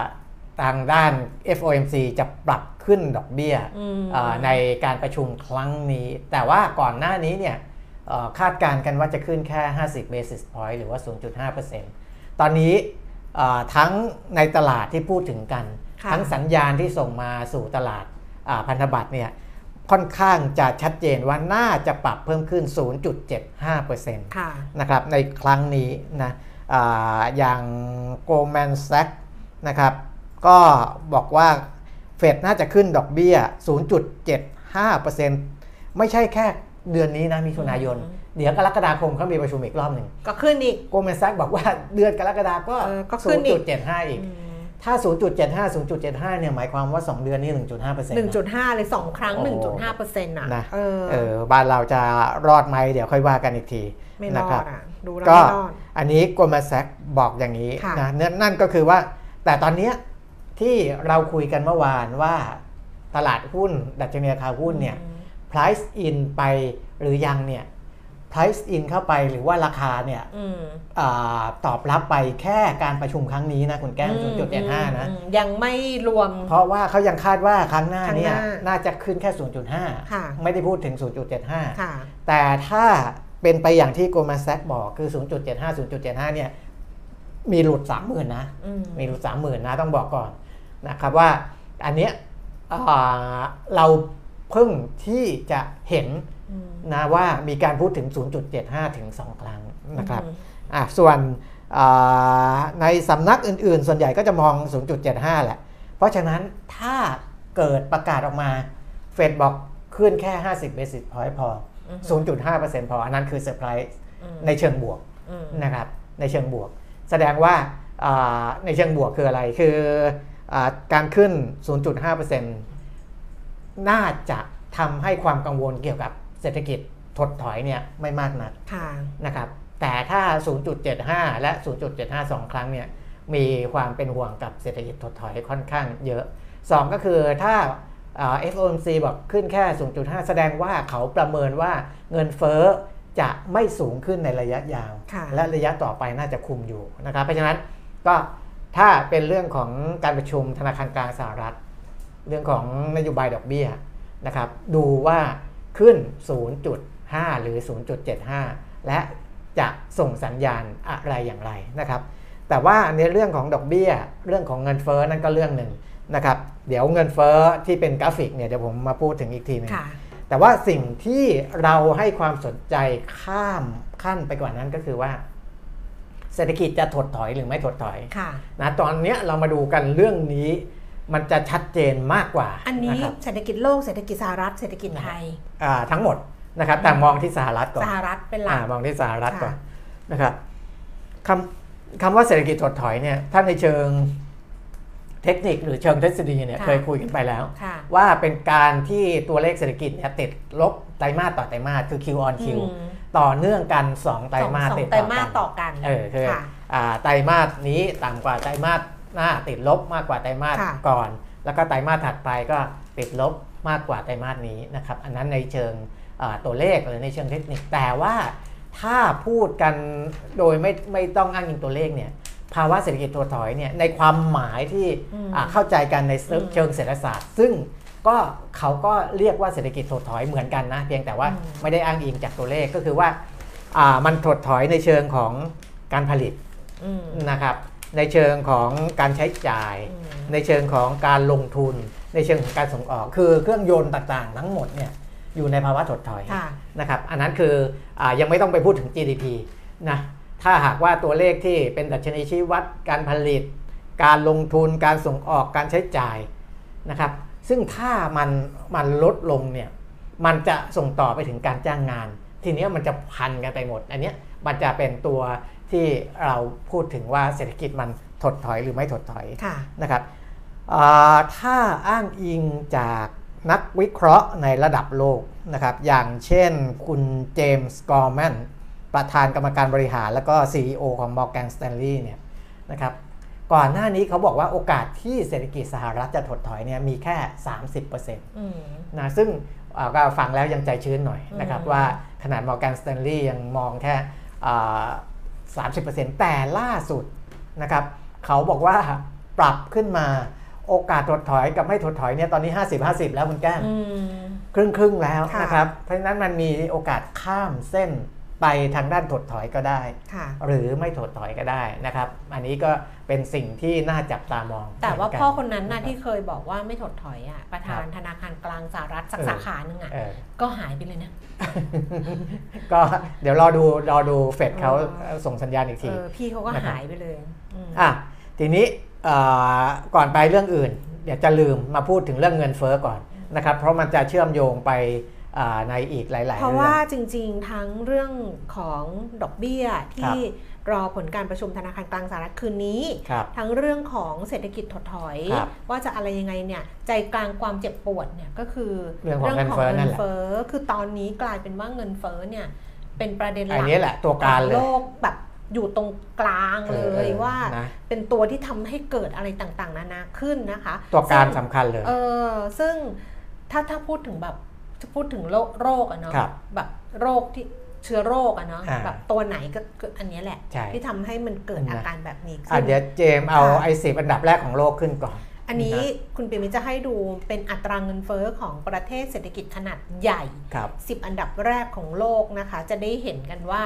ทางด้าน FOMC จะปรับขึ้นดอกเบี้ยอืมอ่าในการประชุมครั้งนี้ แต่ว่าก่อนหน้านี้เนี่ยเอ่อคาดการณ์กันว่าจะขึ้นแค่ 50 basis point หรือว่า 0.5%ตอนนี้อ่าทั้งในตลาดที่พูดถึงกันค่ะทั้งสัญญาณที่ส่งมาสู่ตลาดอ่าพันธบัตรเนี่ย ค่อนข้างจะชัดเจนว่าน่าจะปรับเพิ่มขึ้น 0.75%ค่ะนะครับในครั้งนี้นะอาอย่าง Goldman Sachs นะครับก็บอกว่าเฟดน่าจะขึ้นดอกเบี้ย 0.75%ไม่ใช่แค่เดือนนี้นะมิถุนายนอืมเดี๋ยวกรกฎาคมเขามีประชุมอีกรอบหนึ่งก็ขึ้นอีก Goldman Sachs บอกว่าเดือนกรกฎาคมก็เออก็ขึ้นอีก0.75อีกอืม ถ้า 0.75 0.75 เนี่ย หมายความว่า 2 เดือนนี้1.5%หนึ่งจุดห้าเลยสองครั้งโอ้หนึ่งจุดห้าเปอร์เซ็นต์อะนะเออเออ บ้านเราจะรอดไหม เดี๋ยวค่อยว่ากันอีกทีไม่รนะอครัดบอะ ดูแล้วก็ไม่รอด อันนี้ก l ม a n s a c บอกอย่างนี้ค่ะนะนั่นนั่นก็คือว่า แต่ตอนเนี้ยที่เราคุยกันเมื่อวานว่าตลาดหุ้น ดัชนีราคาหุ้นเนี่ย price in ไปหรือยังเนี่ย price in เข้าไปหรือว่าราคาเนี่ยอืมอาตอบรับไปแค่การประชุมครั้งนี้นะคุณแก้มอืม0.75 นะอืมยังไม่รวม เพราะว่าเขายังคาดว่าครั้งหน้าเนี่ยครั้งหน้าน่าจะขึ้นแค่ค่ะ0.5 ไม่ได้พูดถึง 0.75ค่ะแต่ถ้าเป็นไปอย่างที่โกลแมนแซกบอกคือ 0.75 0.75 เนี่ย มีหลุด 30,000 นะอืมมีหลุด 30,000 นะ ต้องบอกก่อนนะครับว่าอันเนี้ยอ่าเราเพิ่งที่จะเห็นอืม นะว่ามีการพูดถึง 0.75 ถึง 2 ครั้งนะครับอืมอะส่วนอ่าในสำนักอื่นๆ ส่วนใหญ่ก็จะมอง 0.75 แหละ เพราะฉะนั้นถ้าเกิดประกาศออกมาเฟดบอกขึ้นแค่ 50 basis point พอ 0.5%พอ อันนั้นคือเซอร์ไพรส์อืมในเชิงบวกอืมนะครับในเชิงบวก แสดงว่าอ่าในเชิงบวกคืออะไรคืออาการขึ้น 0.5%น่าจะทำให้ความกังวลเกี่ยวกับ เศรษฐกิจถดถอยเนี่ยไม่มากนักค่ะนะครับแต่ถ้า 0.75 และ 0.75สองครั้งเนี่ยมีความเป็นห่วงกับเศรษฐกิจถดถอยค่อนข้างเยอะ 2 ก็คือถ้าอ่า FOMC บอกขึ้นแค่ 0.5 แสดงว่าเขาประเมินว่าเงินเฟ้อจะไม่สูงขึ้นในระยะยาวค่ะและระยะต่อไปน่าจะคุมอยู่นะครับ เพราะฉะนั้นก็ถ้าเป็นเรื่องของการประชุมธนาคารกลางสหรัฐ เรื่องของนโยบายดอกเบี้ยนะครับ ดูว่า ขึ้น 0.5 หรือ 0.75 และจะส่งสัญญาณอะไรอย่างไรนะครับ แต่ว่าในเรื่องของดอกเบี้ย เรื่องของเงินเฟ้อนั่นก็เรื่องหนึ่งนะครับ เดี๋ยวเงินเฟ้อที่เป็นกราฟิกเนี่ยเดี๋ยวผมมาพูดถึงอีกทีหนึงค่ะแต่ว่าสิ่งที่เราให้ความสนใจข้ามขั้นไปกว่านั้นก็คือว่า เศรษฐกิจจะถดถอยหรือไม่ถดถอยค่ะนะตอนเนี้ยเรามาดูกันเรื่องนี้ มันจะชัดเจนมากกว่า อันนี้นะครับเศรษฐกิจโลกเศรษฐกิจสหรัฐเศรษฐกิจไทยอ่าทั้งหมดนะครับแต่มองที่สหรัฐก่อนสหรัฐเป็นหลัอ่ากมองที่สหรัฐก่อนค่ะนะครับคำคำว่าเศรษฐกิจถดถอยเนี่ยถ้าในเชิงเทคนิคหรือเชิงทฤษฎีเนี่ยค่ะเคยคุยกันไปแล้วค่ะว่าเป็นการที่ตัวเลขเศรษฐกิจเนี่ยติดลบไตรมาสต่อไตรมาสคือ Q on Q อืมต่อเนื่องกัน 2 ไตรมาสสองติดไตรต่อมากัสนต่อกันเออคือค่ะอ่าไตรมาสนี้ต่ำกว่าไตรมาส หน้าติดลบมากกว่าไตรมาสค่ะก่อน แล้วก็ไตรมาสถัดไปก็ติดลบมากกว่าไตรมาสนี้นะครับอันนั้นในเชิงอ่าตัวเลขหรือในเชิงเทคนิคแต่ว่าถ้าพูดกันโดยไม่ไม่ต้องอ้างอิงตัวเลขเนี่ยภาวะเศรษฐกิจถดถอยเนี่ยในความหมายที่อืมอ่าเข้าใจกันในเชิงอืมเชิงเศรษฐศาสตร์ ซึ่งก็เขาก็เรียกว่าเศรษฐกิจถดถอยเหมือนกันนะ เพียงแต่ว่าอืมไม่ได้อ้างอิงจากตัวเลขก็คือว่าอ่ามันถดถอยในเชิงของการผลิตอืมนะครับ ในเชิงของการใช้จ่ายอืมในเชิงของการลงทุน ในเชิงของการส่งออก คือเครื่องยนต์ต่างๆ ทั้งหมดเนี่ยอยู่ในภาวะถดถอยค่ะนะครับอันนั้นคืออายังไม่ต้องไปพูดถึง GDP นะถ้าหากว่าตัวเลขที่เป็นดัชนีชี้วัดการผลิต การลงทุนการส่งออกการใช้จ่ายนะครับซึ่งถ้ามันมันลดลงเนี่ยมันจะส่งต่อไปถึงการจ้างงาน ทีเนี้ยมันจะพันกันไปหมด อันเนี้ยมันจะเป็นตัว ที่เราพูดถึงว่าเศรษฐกิจมันถดถอยหรือไม่ถดถอยค่ะนะครับอ่าถ้าอ้างอิงจากนักวิเคราะห์ในระดับโลกนะครับอย่างเช่นคุณเจมส์กอร์แมนประธานกรรมการบริหารแล้วก็ CEO ของ Morgan Stanley เนี่ยนะครับก่อนหน้านี้เขาบอกว่าโอกาสที่เศรษฐกิจสหรัฐจะถดถอยเนี่ยมีแค่ 30%อืมนะซึ่งอ่าก็ฟังแล้วยังใจชื้นหน่อยนะครับอืมว่าขนาด Morgan Stanley ยังมองแค่อ่า 30%แต่ล่าสุดนะครับเขาบอกว่าปรับขึ้นมาโอกาสถดถอยกับไม่ถดถอยเนี่ยตอนนี้ 50-50 แล้วคุณแก้มอืมครึ่งครึ่งๆแล้วค่ะนะครับเพราะฉะนั้นมันมีโอกาสข้ามเส้นไปทางด้านถดถอยก็ได้ค่ะหรือไม่ถดถอยก็ได้นะครับ อันนี้ก็เป็นสิ่งที่น่าจับตามอง แต่ว่าเหมืกัพ่อคนนั้นน่ะที่เคยบอกว่าไม่ถดถอยอะประธานครับธนาคารกลางสหรัฐสักเออสาขาหนึ่งอะเออก็หายไปเลยนะ ก็เดี๋ยวรอดูรอดูเฟดเขาอ๋อส่งสัญญาณอีกเอทีอพี่เขาก็นะครับหายไปเลยอืมอะทีนี้เอ่อก่อนไปเรื่องอื่น เดี๋ยวจะลืมมาพูดถึงเรื่องเงินเฟ้อก่อนนะครับ เพราะมันจะเชื่อมโยงไปอ่า ในอีกหลาย ๆ เพราะเรื่ว่าองจริง ๆ ทั้งเรื่องของดอกเบี้ยที่รอผลการประชุมธนาคารกลางสหรัฐคืนนี้ครับทั้งเรื่องของเศรษฐกิจถดถอยครับว่าจะอะไรยังไงเนี่ยใจกลางความเจ็บปวดเนี่ยก็คือเรื่องของเงินเฟ้อนั่นแหละเฟ้อคือตอนนี้กลายเป็นว่าเงินเฟ้อเนี่ยเป็นประเด็นหอัลันกนี้แหละตัวการเลโลยกแบบอยู่ตรงกลางเลเออเอยอว่านะเป็นตัวที่ทำให้เกิดอะไรต่างๆ นานาขึ้นนะคะ ตัวการซึ่งสำคัญเลยเออซึ่งถ้าถ้าพูดถึงแบบจะ พูดถึงโรคโรคอะเนาะครับแบบโรคที่เชื้อโรคอะเนาะอ่าแบบตัวไหนก็ก็อันเนี้ยแหละใช่ที่ทำให้มันเกิดนะอาการแบบนี้อะขึ้นเดี๋ยวเจมส์เอาค่ะไอ้สิบอันดับแรกของโลกขึ้นก่อน อันนี้คุณปิมิตจะให้ดูเป็นอัตราเงินเฟ้อของประเทศเศรษฐกิจขนาดใหญ่ครับ10 อันดับแรกของโลกนะคะ จะได้เห็นกันว่า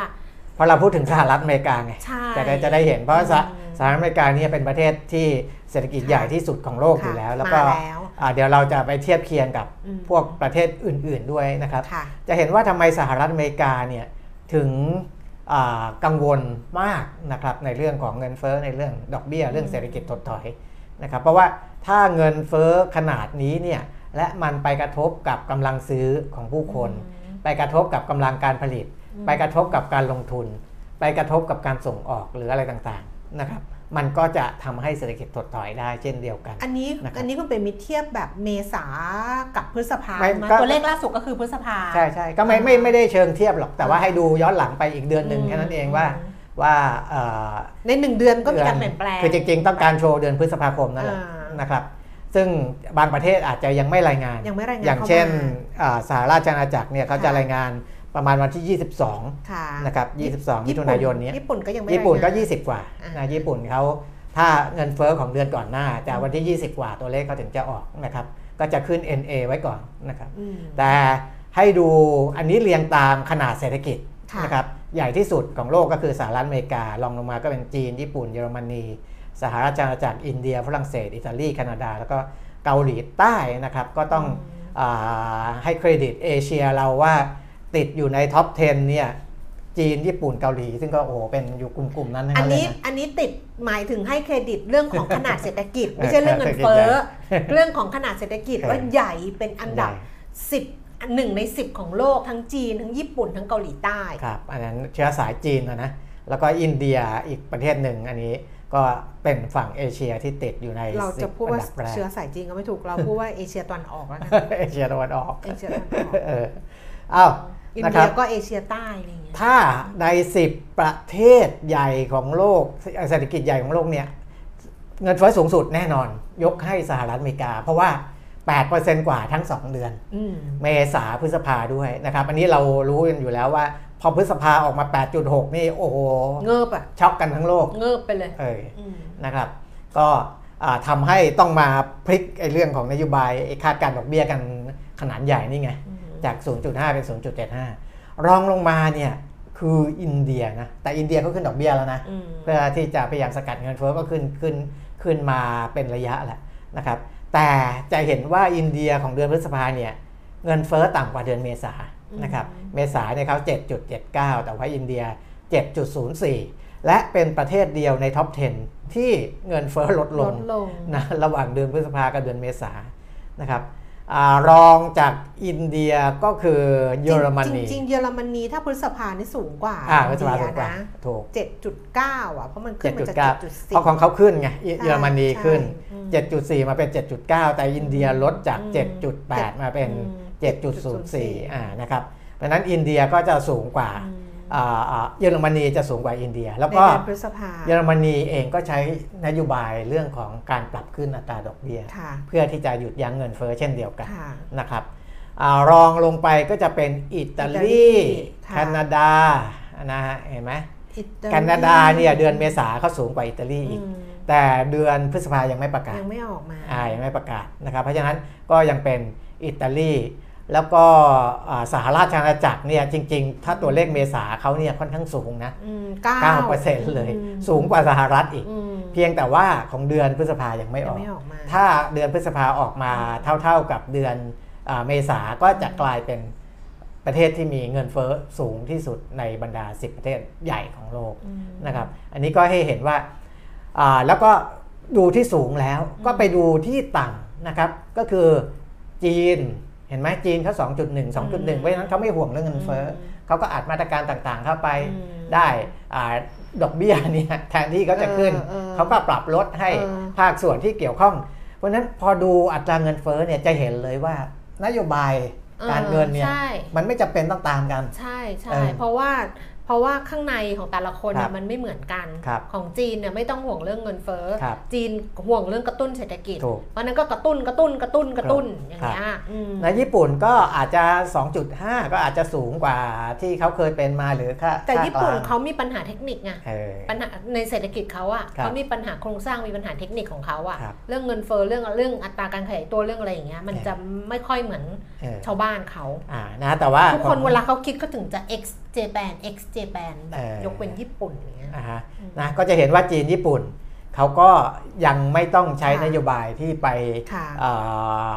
เพราะเราพูดถึงสหรัฐอเมริกาไงใช่จะได้จะได้เห็นเพราะสหอืมสหรัฐอเมริกาเนี่ยเป็นประเทศที่เศรษฐกิจค่ะใหญ่ที่สุดของโลกอยู่แล้วค่ะแล้วก็มาแล้วอ่าเดี๋ยวเราจะไปเทียบเคียงกับอืมพวกประเทศอื่น ๆด้วยนะครับค่ะจะเห็นว่าทำไมสหรัฐอเมริกาเนี่ยถึงอ่ากังวลมากนะครับในเรื่องของเงินเฟ้อในเรื่องดอกเบี้ย เรื่องเศรษฐกิจถดถอยนะครับเพราะว่าถ้าเงินเฟ้อขนาดนี้เนี่ยและมันไปกระทบกับกำลังซื้อของผู้คน ไปกระทบกับกำลังการผลิตอืม ไปกระทบกับการลงทุน ไปกระทบกับการส่งออกหรืออะไรต่างๆนะครับมันก็จะทำให้เศรษฐกิจถดถอยได้เช่นเดียวกัน อันนี้นะครับอันนี้คุณเป็นมิตรเทียบแบบเมษากับพฤษภาไม่ใช่ไหมก็ตัวเลขล่าสุดก็คือพฤษภาใช่ใช่ก็ไม่ไม่ไม่ได้เชิงเทียบหรอกแต่ว่าให้ดูย้อนหลังไปอีกเดือนหนึ่งอืมแค่นั้นเองว่าว่าเอ่อในหนึ่งเดือนก็มีการเปลี่ยนแปลงคือจริงๆ ต้องการโชว์เดือนพฤษภาคมนั่นแหละอ่านนะครับซึ่งบางประเทศอาจจะยังไม่รายงาน ยังไม่รายงาน อย่างเข้าเช่นมาอ่าสหราชอาณาจักรเนี่ยเขาจะค่ะรายงาน ประมาณวันที่ 22ค่ะนะครับ 22 มิถุนายนเนี้ยญี่ปุ่นก็ยังไม่ญี่ปุ่นก็รายงา20 กว่าอ่านะญี่ปุ่นเขาถ้าเงินเฟ้อของเดือนก่อนหน้าจากวันที่ 20 กว่าตัวเลขเขาถึงจะออกนะครับ ก็จะขึ้น NA ไว้ก่อนนะครับอืมแต่ให้ดูอันนี้เรียงตามขนาดเศรษฐกิจค่ะนะครับ ใหญ่ที่สุดของโลกก็คือสหรัฐอเมริการองลงมาก็เป็นจีน ญี่ปุ่น เยอรมนี สหราชอาณาจักรอินเดีย ฝรั่งเศส อิตาลี แคนาดา แล้วก็เกาหลีใต้นะครับ ก็ต้องอาให้เครดิตเอเชียเราว่า ติดอยู่ใน top 10 เนี่ย จีน ญี่ปุ่นเกาหลี ซึ่งก็โอ้โหเป็นอยู่กลุ่มๆ นั้นทั้งนั้นเลนี่ยนะอันนี้ติดหมายถึงให้เครดิตเรื่องของขนาดเศรษฐกิจ ไม่ใช่เรื่องเงินเฟ้อเรื่องของขนาดเศรษฐกิจเออว่าใหญ่เป็นอันดับใหญ่10หนึ่งใน10ของโลกทั้งจีน ทั้งญี่ปุ่นทั้งเกาหลีใต้ครับอันนั้นเชื้อสายจีนนะนะแล้วก็อินเดียอีกประเทศหนึ่งอันนี้ก็เป็นฝั่งเอเชียที่ติดอยู่ในเราจะ10พูดว่าอันดับแรกเชื้อสายจีนก็ไม่ถูกเราพูดว่าเอเชียตะวันออกแล้วกันเอเชียตะวันออกเอเชียตะวันออกเอออ้าว อินนะคเดีรัยบก็เอเชียใต้อะไรอย่างเงี้ยถ้าใน 10 ประเทศใหญ่ของโลกเศรษฐกิจใหญ่ของโลกเนี่ยเงินเฟ้อสูงสุดแน่นอน ยกให้สหรัฐอเมริกา เพราะว่า 8%กว่าทั้ง 2 เดือนอืมเมษาพฤษภาด้วยนะครับ อันนี้เรารู้กันอยู่แล้วว่า พอพฤษภาออกมา 8.6 นี่โอ้โหเงิบอะช็อกกันทั้งโลก เงิบไปเลยเอออืมนะครับ ก็อ่าทำให้ต้องมาพลิกไอ้เรื่องของนโยบายไอ้คาดการณ์ดอกเบี้ยกันขนาดใหญ่นี่ไงอืม จาก 0.5 เป็น 0.75 รองลงมาเนี่ยคืออินเดียนะ แต่อินเดียเขาขึ้นดอกเบี้ยแล้วนะอืมเพื่อที่จะพยายามสกัดเงินเฟ้อก็ขึ้นขึ้นขึ้นมาเป็นระยะแหละนะครับ แต่จะเห็นว่าอินเดียของเดือนพฤษภาเนี่ยเงินเฟ้อต่ำกว่าเดือนเมษานะครับ เมษาเนี่ยเขา7.79 แต่ว่าอินเดีย 7.04 และเป็นประเทศเดียวใน top 10 ที่เงินเฟ้อลดลลงดลงนะระหว่างเดือนพฤษภากับเดือนเมษานะครับอา รองจากอินเดียก็คือเยอรมนี จริงๆเยอรมนีถ้าพฤษภานี่สูงกว่าอ่าพฤษภาสูงกว่านะถูกเจ็ดจุดเก้าอะเพราะมันขึ้นมาจาก7.9เจ็ดจุดเพสี่ราะของเขาขึ้นไงเยเยอรมนีขึ้นใช่อืม7.4 มาเป็น 7.9 แต่อินเดียลดจากอืม7.8 มาเป็นอืม7.04อ่านะครับเพราะฉะนั้นอินเดียก็จะสูงกว่าอืมอ่าอ่า เยอรมนีจะสูงกว่าอินเดีย แล้วในก็เดือนพฤษภาเยอรมนีเองก็ใช้นโยบายเรื่องของการปรับขึ้นอัตราดอกเบี้ยค่ะเพื่อที่จะหยุดยั้งเงินเฟ้อเช่นเดียวกันค่ะนะครับอารองลงไปก็จะเป็นอิตาอิตาลีลีค่ะแคนาดานะฮะเห็นไหมอิตลีแคนาดาเนี่ยเดือนเมษาเขาสูงกว่าอิตาลีอือีกมแต่เดือนพฤษภายังไม่ประกาศยังไม่ออกมาอ่ายังไม่ประกาศนะครับเพราะฉะนั้นก็ยังเป็นอิตาลี แล้วก็อ่าสหราชอาณาจักรเนี่ยจริง ๆ ถ้าตัวเลขเมษาเขาเนี่ยค่อนข้างสูงนะอืมเก้า9%เลยอืมสูงกว่าสหรัฐอีกอืมเพียงแต่ว่าของเดือนพฤษภายังไม่อยัองกไม่ออกมาถ้าเดือนพฤษภาออกมาเท่าๆกับเดือนอาเมษาก็จะกลายเป็นประเทศที่มีเงินเฟ้อสูงที่สุดในบรรดา 10 ประเทศใหญ่ของโลกอืมนะครับ อันนี้ก็ให้เห็นว่าอ่าแล้วก็ดูที่สูงแล้วก็ไปดูที่ต่ำนะครับ ก็คือจีน เห็นไหมจีนเขา2.1 2.1เพราะฉะนั้นเขาไม่ห่วงเรื่องเงินเฟ้อเขาก็อัดมาตรการต่างๆเข้าไปอืมได้อ่าดอกเบี้ยเนี่ยแทนที่เขาจะขึ้นเออเออเขาก็ปรับลดให้เออภาคส่วนที่เกี่ยวข้อง เพราะฉะนั้นพอดูอัตราเงินเฟ้อเนี่ยจะเห็นเลยว่านโยบายการเงินเนี่ยใช่มันไม่จำเป็นต้องตามกัน ใช่ใช่เออเพราะว่าพ ราะว่าข้างในของแต่ละคนครัน่ะบมันไม่เหมือนกันครับของจีนเนี่ยไม่ต้องห่วงเรื่องเงินเฟ้อครับจีนห่วงเรื่องกระตุ้นเศรษฐกิจถูกเพราะฉะนั้นก็กระตุ้นกระตุ้นกระตุ้นกระตุ้นครับอย่างเงี้ยอืมในญี่ปุ่นก็อาจจะ 2.5 ก็อาจจะสูงกว่าที่เขาเคยเป็นมาหรือค่าแต่ค่าญี่ปุ่นกลงเขามีปัญหาเทคนิคไงเออปัญหาในเศรษฐกิจเขาอะครับเขามีปัญหาโครงสร้างมีปัญหาเทคนิคของเขาอะครับเรื่องเงินเฟ้อเรื่องเรื่องอัตราการขยายตัวเรื่องอะไรอย่างเงี้ยมันเออจะไม่ค่อยเหมือนเออชาวบ้านเขาอ่านะแต่ว่าทุกคนของเวลาเขาคิดก็ถึงจะ X Japan X Japan แบบเออยกเว้นญี่ปุ่นอย่างเงี้ยอ่าฮะนะก็จะเห็นว่าจีนญี่ปุ่น เขาก็ยังไม่ต้องใช้ค่ะนโยบายที่ไปค่ะเอ่อ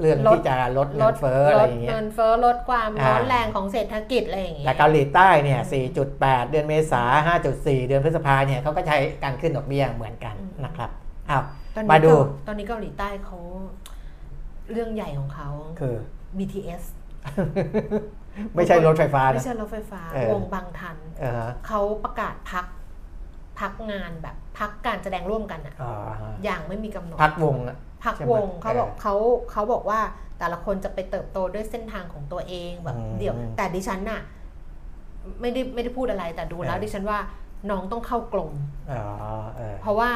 เรื่องลดที่จะลดเงินเฟ้ออะไรอย่างเงี้ยลดเงินเฟ้อลดความอ่าร้อนแรงของเศรษฐกิจอะไรอย่างเงี้ยแต่เกาหลีใต้เนี่ย 4.8 เดือนเมษา5.4 เดือนพฤษภาเนี่ยเขาก็ใช้การขึ้นดอกเบี้ยเหมือนกันนะครับอ้าวตอนนี้มาดูเกตอนนี้เกาหลีใต้เขาเรื่องใหญ่ของเขาคือ BTS ไม่ใช่รถไฟฟ้าไม่นะใช่รถไฟฟ้าเออวงบางทันเออฮะเขาประกาศพักพักงานแบบพักการแสดงร่วมกันอะอ๋อฮะอย่างไม่มีกำหนด พักวงอะพักใช่ไหมวงเขาบอกเออเขาเขาบอกว่าแต่ละคนจะไปเติบโตด้วยเส้นทางของตัวเองแบบอืมเดี่ยว แต่ดิฉันน่ะ ไม่ได้ไม่ได้พูดอะไรแต่ดูแล้วเออดิฉันว่าน้องต้องเข้ากลมอ๋อเออเพราะว่า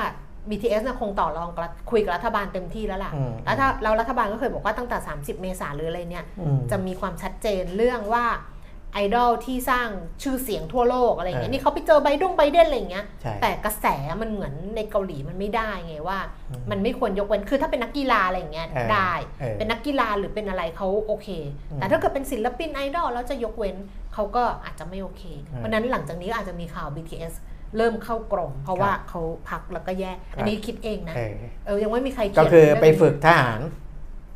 BTS น่ะคงต่อรองกับรัฐคุยกับรัฐบาลเต็มที่แล้วล่ะอืมแล้วถ้าเรารัฐบาลก็เคยบอกว่าตั้งแต่ 30 เมษาหรืออะไรเนี่ยอืมจะมีความชัดเจนเรื่องว่าไอดอลที่สร้างชื่อเสียงทั่วโลกอะไรอย่างเงี้ยเออนี่เขาไปเจอไบดงไบเดนอะไรอย่างเงี้ยใช่แต่กระแสมันเหมือนในเกาหลีมันไม่ได้ไงว่าอืมมันไม่ควรยกเว้นคือถ้าเป็นนักกีฬาอะไรอย่างเงี้ยเออได้เออเป็นนักกีฬาหรือเป็นอะไรเขาโอเคอืมแต่ถ้าเกิดเป็นศิลปินไอดอลแล้วจะยกเว้นเขาก็อาจจะไม่โอเค เพราะฉะนั้นหลังจากนี้ก็อาจจะมีข่าว BTS เริ่มเข้ากรมเพราะว่าเขาพักแล้วก็แยก อันนี้คิดเองนะเออเออยังไม่มีใครเขีก็ยนคือไปเรื่องนี้ฝึกทหาร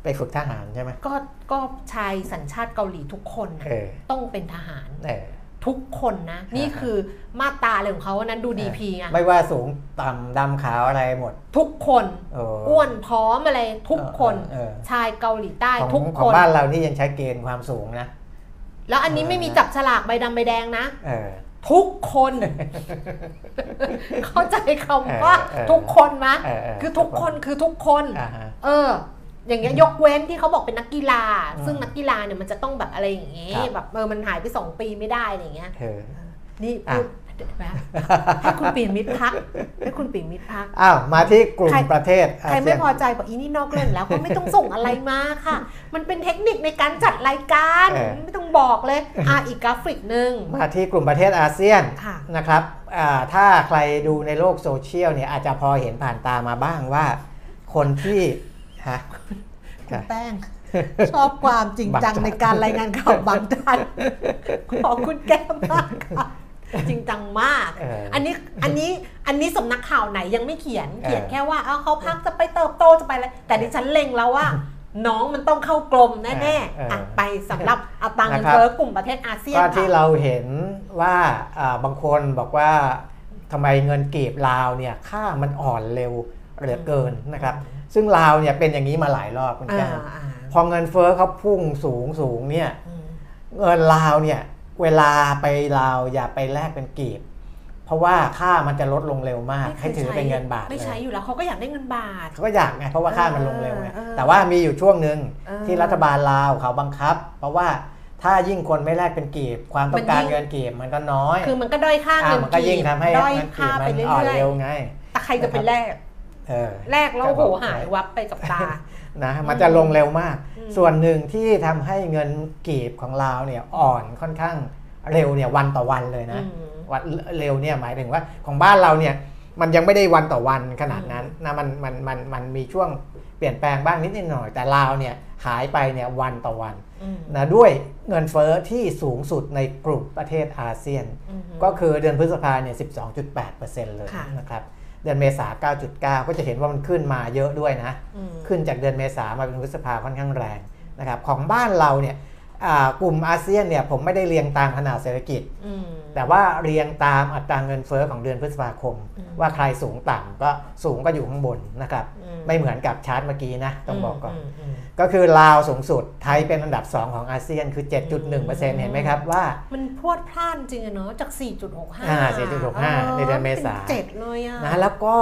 ไปฝึกทหารใช่ไหมก็ก็ชายสัญชาติเกาหลีทุกคนนะเออต้องเป็นทหารเออทุกคนนะ นี่อ่าฮะคือมาตราอะไรของเขาอันนั้นดูดีพีไงไม่ว่าสูงต่ำดำขาวอะไรหมด ทุกคนเอออ้วนพร้อมอะไรทุกคนเออเออชายเกาหลีใต้ของทุกขคองนบ้านเรานี่ยังใช้เกณฑ์ความสูงนะ แล้วอันนี้ไม่มีเออจับฉลากใบดำใบแดงนะเออ ทุกคน เข้าใจคำว่าเออเออทุกคนมะเออเออคือทุกคนคือทุกคนอ่าฮะเออ อย่างเงี้ยยกเว้นที่เขาบอกเป็นนักกีฬาอืมซึ่งนักกีฬาเนี่ยมันจะต้องแบบอะไรอย่างเงี้ยครับแบบเออมันหายไปสองปีไม่ได้อะไรอย่างเงี้ยเออนี่อะพูดเดี๋ยวนะ ให้คุณปีมิตรพักให้คุณปีมิตรพักอ้าวมาที่กลุ่มใครประเทศอาใครเซีไม่ยนพอใจบอกอีนี่นอกเรื่องแล้วก็ไม่ต้องส่งอะไรมาค่ะ มันเป็นเทคนิคในการจัดรายการไม่ต้องบอกเลยอะอีกกราฟิกหนึ่งมาที่กลุ่มประเทศอาเซียนค่ะนะครับอ่าถ้าใครดูในโลกโซเชียลเนี่ยอาจจะพอเห็นผ่านตามาบ้างว่า คนที่ฮะคุณแป้งชอบความจริงจังบางจันในการรายงานข่าวบางจันขอบคุณแก้มมากค่ะ จริงจังมากเอออัอันนี้อันนี้อันนี้สำนักข่าวไหนยังไม่เขียนเออเขียนแค่ว่าเอาเขาพักจะไปเติบโตจะไปอะไรแต่ดิฉันเล็งแล้วว่าน้องมันต้องเข้ากลมแน่เออๆอะไปสำหรับอัตราเงินนะครับเฟ้อกลุ่มประเทศอาเซียนก็ค่ะที่เราเห็นว่าอ่าบางคนบอกว่าทำไมเงินกีบลาวเนี่ยค่ามันอ่อนเร็วเหลือเกินนะครับ ซึ่งลาวเนี่ยเป็นอย่างนี้มาหลายรอบคุณอ่าแก้วอ่าพอเงินเฟ้อเขาพุ่งสูงสูงเนี่ยอืมเงินลาวเนี่ย เวลาไปลาวอย่าไปแลกเป็นกีบ เพราะว่าค่ามันจะลดลงเร็วมากไม่คให้ยถือเป็นเงินบาทไม่ใช้เลยอยู่แล้วเขาก็อยากได้เงินบาทเขาก็อยากไงเพราะว่าค่ามันลงเร็วไงเออเออแต่ว่ามีอยู่ช่วงหนึ่งเออที่รัฐบาลลาวเขาบังคับ เพราะว่าถ้ายิ่งคนไม่แลกเป็นกีบ ความต้องการมันยิ่งเงินกีบมันก็น้อย คือมันก็ด้อยค่าอ่าเงินมันก็ยิ่งทำให้ด้อยเงินกีค่าบไปมันเรื่อ่อนอยเร็วไงๆแต่ใครจะไปแลกเออแลกแล้วก็โหบอกหายวับไปกับตา นะมันจะลงเร็วมากอืมส่วนหนึ่งที่ทำให้เงินกีบของลาวเนี่ยอ่อนค่อนข้างเร็วเนี่ยวันต่อวันเลยนะอืมวันเร็วเนี่ยหมายถึงว่าของบ้านเราเนี่ยมันยังไม่ได้วันต่อวันขนาดนั้นนะมันมันมันมันมีช่วงเปลี่ยนแปลงบ้างนิดนิดหน่อย แต่ลาวเนี่ยหายไปเนี่ยวันต่อวันอืมนะด้วยเงินเฟ้อที่สูงสุดในกลุ่มประเทศอาเซียนอืมก็คือเดือนพฤษภาเนี่ย 12.8%เลยค่ะนะครับ เดือนเมษา 9.9 ก็จะเห็นว่ามันขึ้นมาเยอะด้วยนะอืมขึ้นจากเดือนเมษามาเป็นพฤษภาค่อนข้างแรงนะครับ ของบ้านเราเนี่ยอ่า กลุ่มอาเซียนเนี่ยผมไม่ได้เรียงตามขนาดเศรษฐกิจอืมแต่ว่าเรียงตามอัตราเงินเฟ้อของเดือนพฤษภาคมอืมว่าใครสูงต่ำก็สูงก็อยู่ข้างบนนะครับอืมไม่เหมือนกับชาร์ตเมื่อกี้นะต้องบอกก่อนมมก็คือลาวสูงสุดไทยเป็นอันดับ 2 ของอาเซียนคือ 7.1%เห็นไหมครับว่า มันพรวดพล่านจริงอะเนาะจาก 4.65อ่า4.65 ในเดือนเมษาเจ็ดเลยอะนะแล้วก็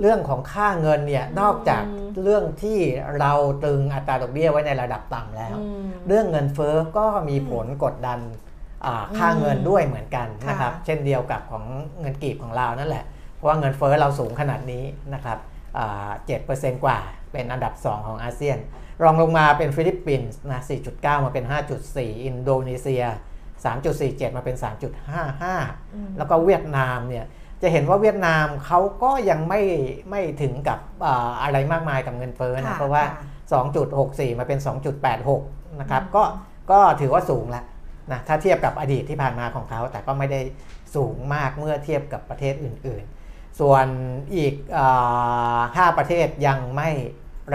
เรื่องของค่าเงินเนี่ยนอกจากอืมเรื่องที่เราตึงอัตราดอกเบี้ยไว้ในระดับต่ำแล้วอืมเรื่องเงินเฟ้อก็มีผลกดดันอ่าค่าเงินด้วยเหมือนกันนะครับค่ะเช่นเดียวกับของเงินกีบของเรานั่นแหละ เพราะว่าเงินเฟ้อเราสูงขนาดนี้นะครับเจ็ดเปอร์เซ็นต์กว่าเป็นอันดับ 2 ของอาเซียน รองลงมาเป็นฟิลิปปินส์นะ4.9 มาเป็น 5.4 อินโดนีเซีย 3.47 มาเป็น 3.55 แล้วก็เวียดนามเนี่ย จะเห็นว่าเวียดนามเขาก็ยังไม่ไม่ถึงกับอ่าอะไรมากมายกับเงินเฟ้อนะค่ะเพราะว่าค่ะ2.64 มาเป็น 2.86 นะครับก็ก็ถือว่าสูงแล้วนะถ้าเทียบกับอดีตที่ผ่านมาของเขา แต่ก็ไม่ได้สูงมากเมื่อเทียบกับประเทศอื่น ๆ ส่วนอีกอาห้าประเทศยังไม่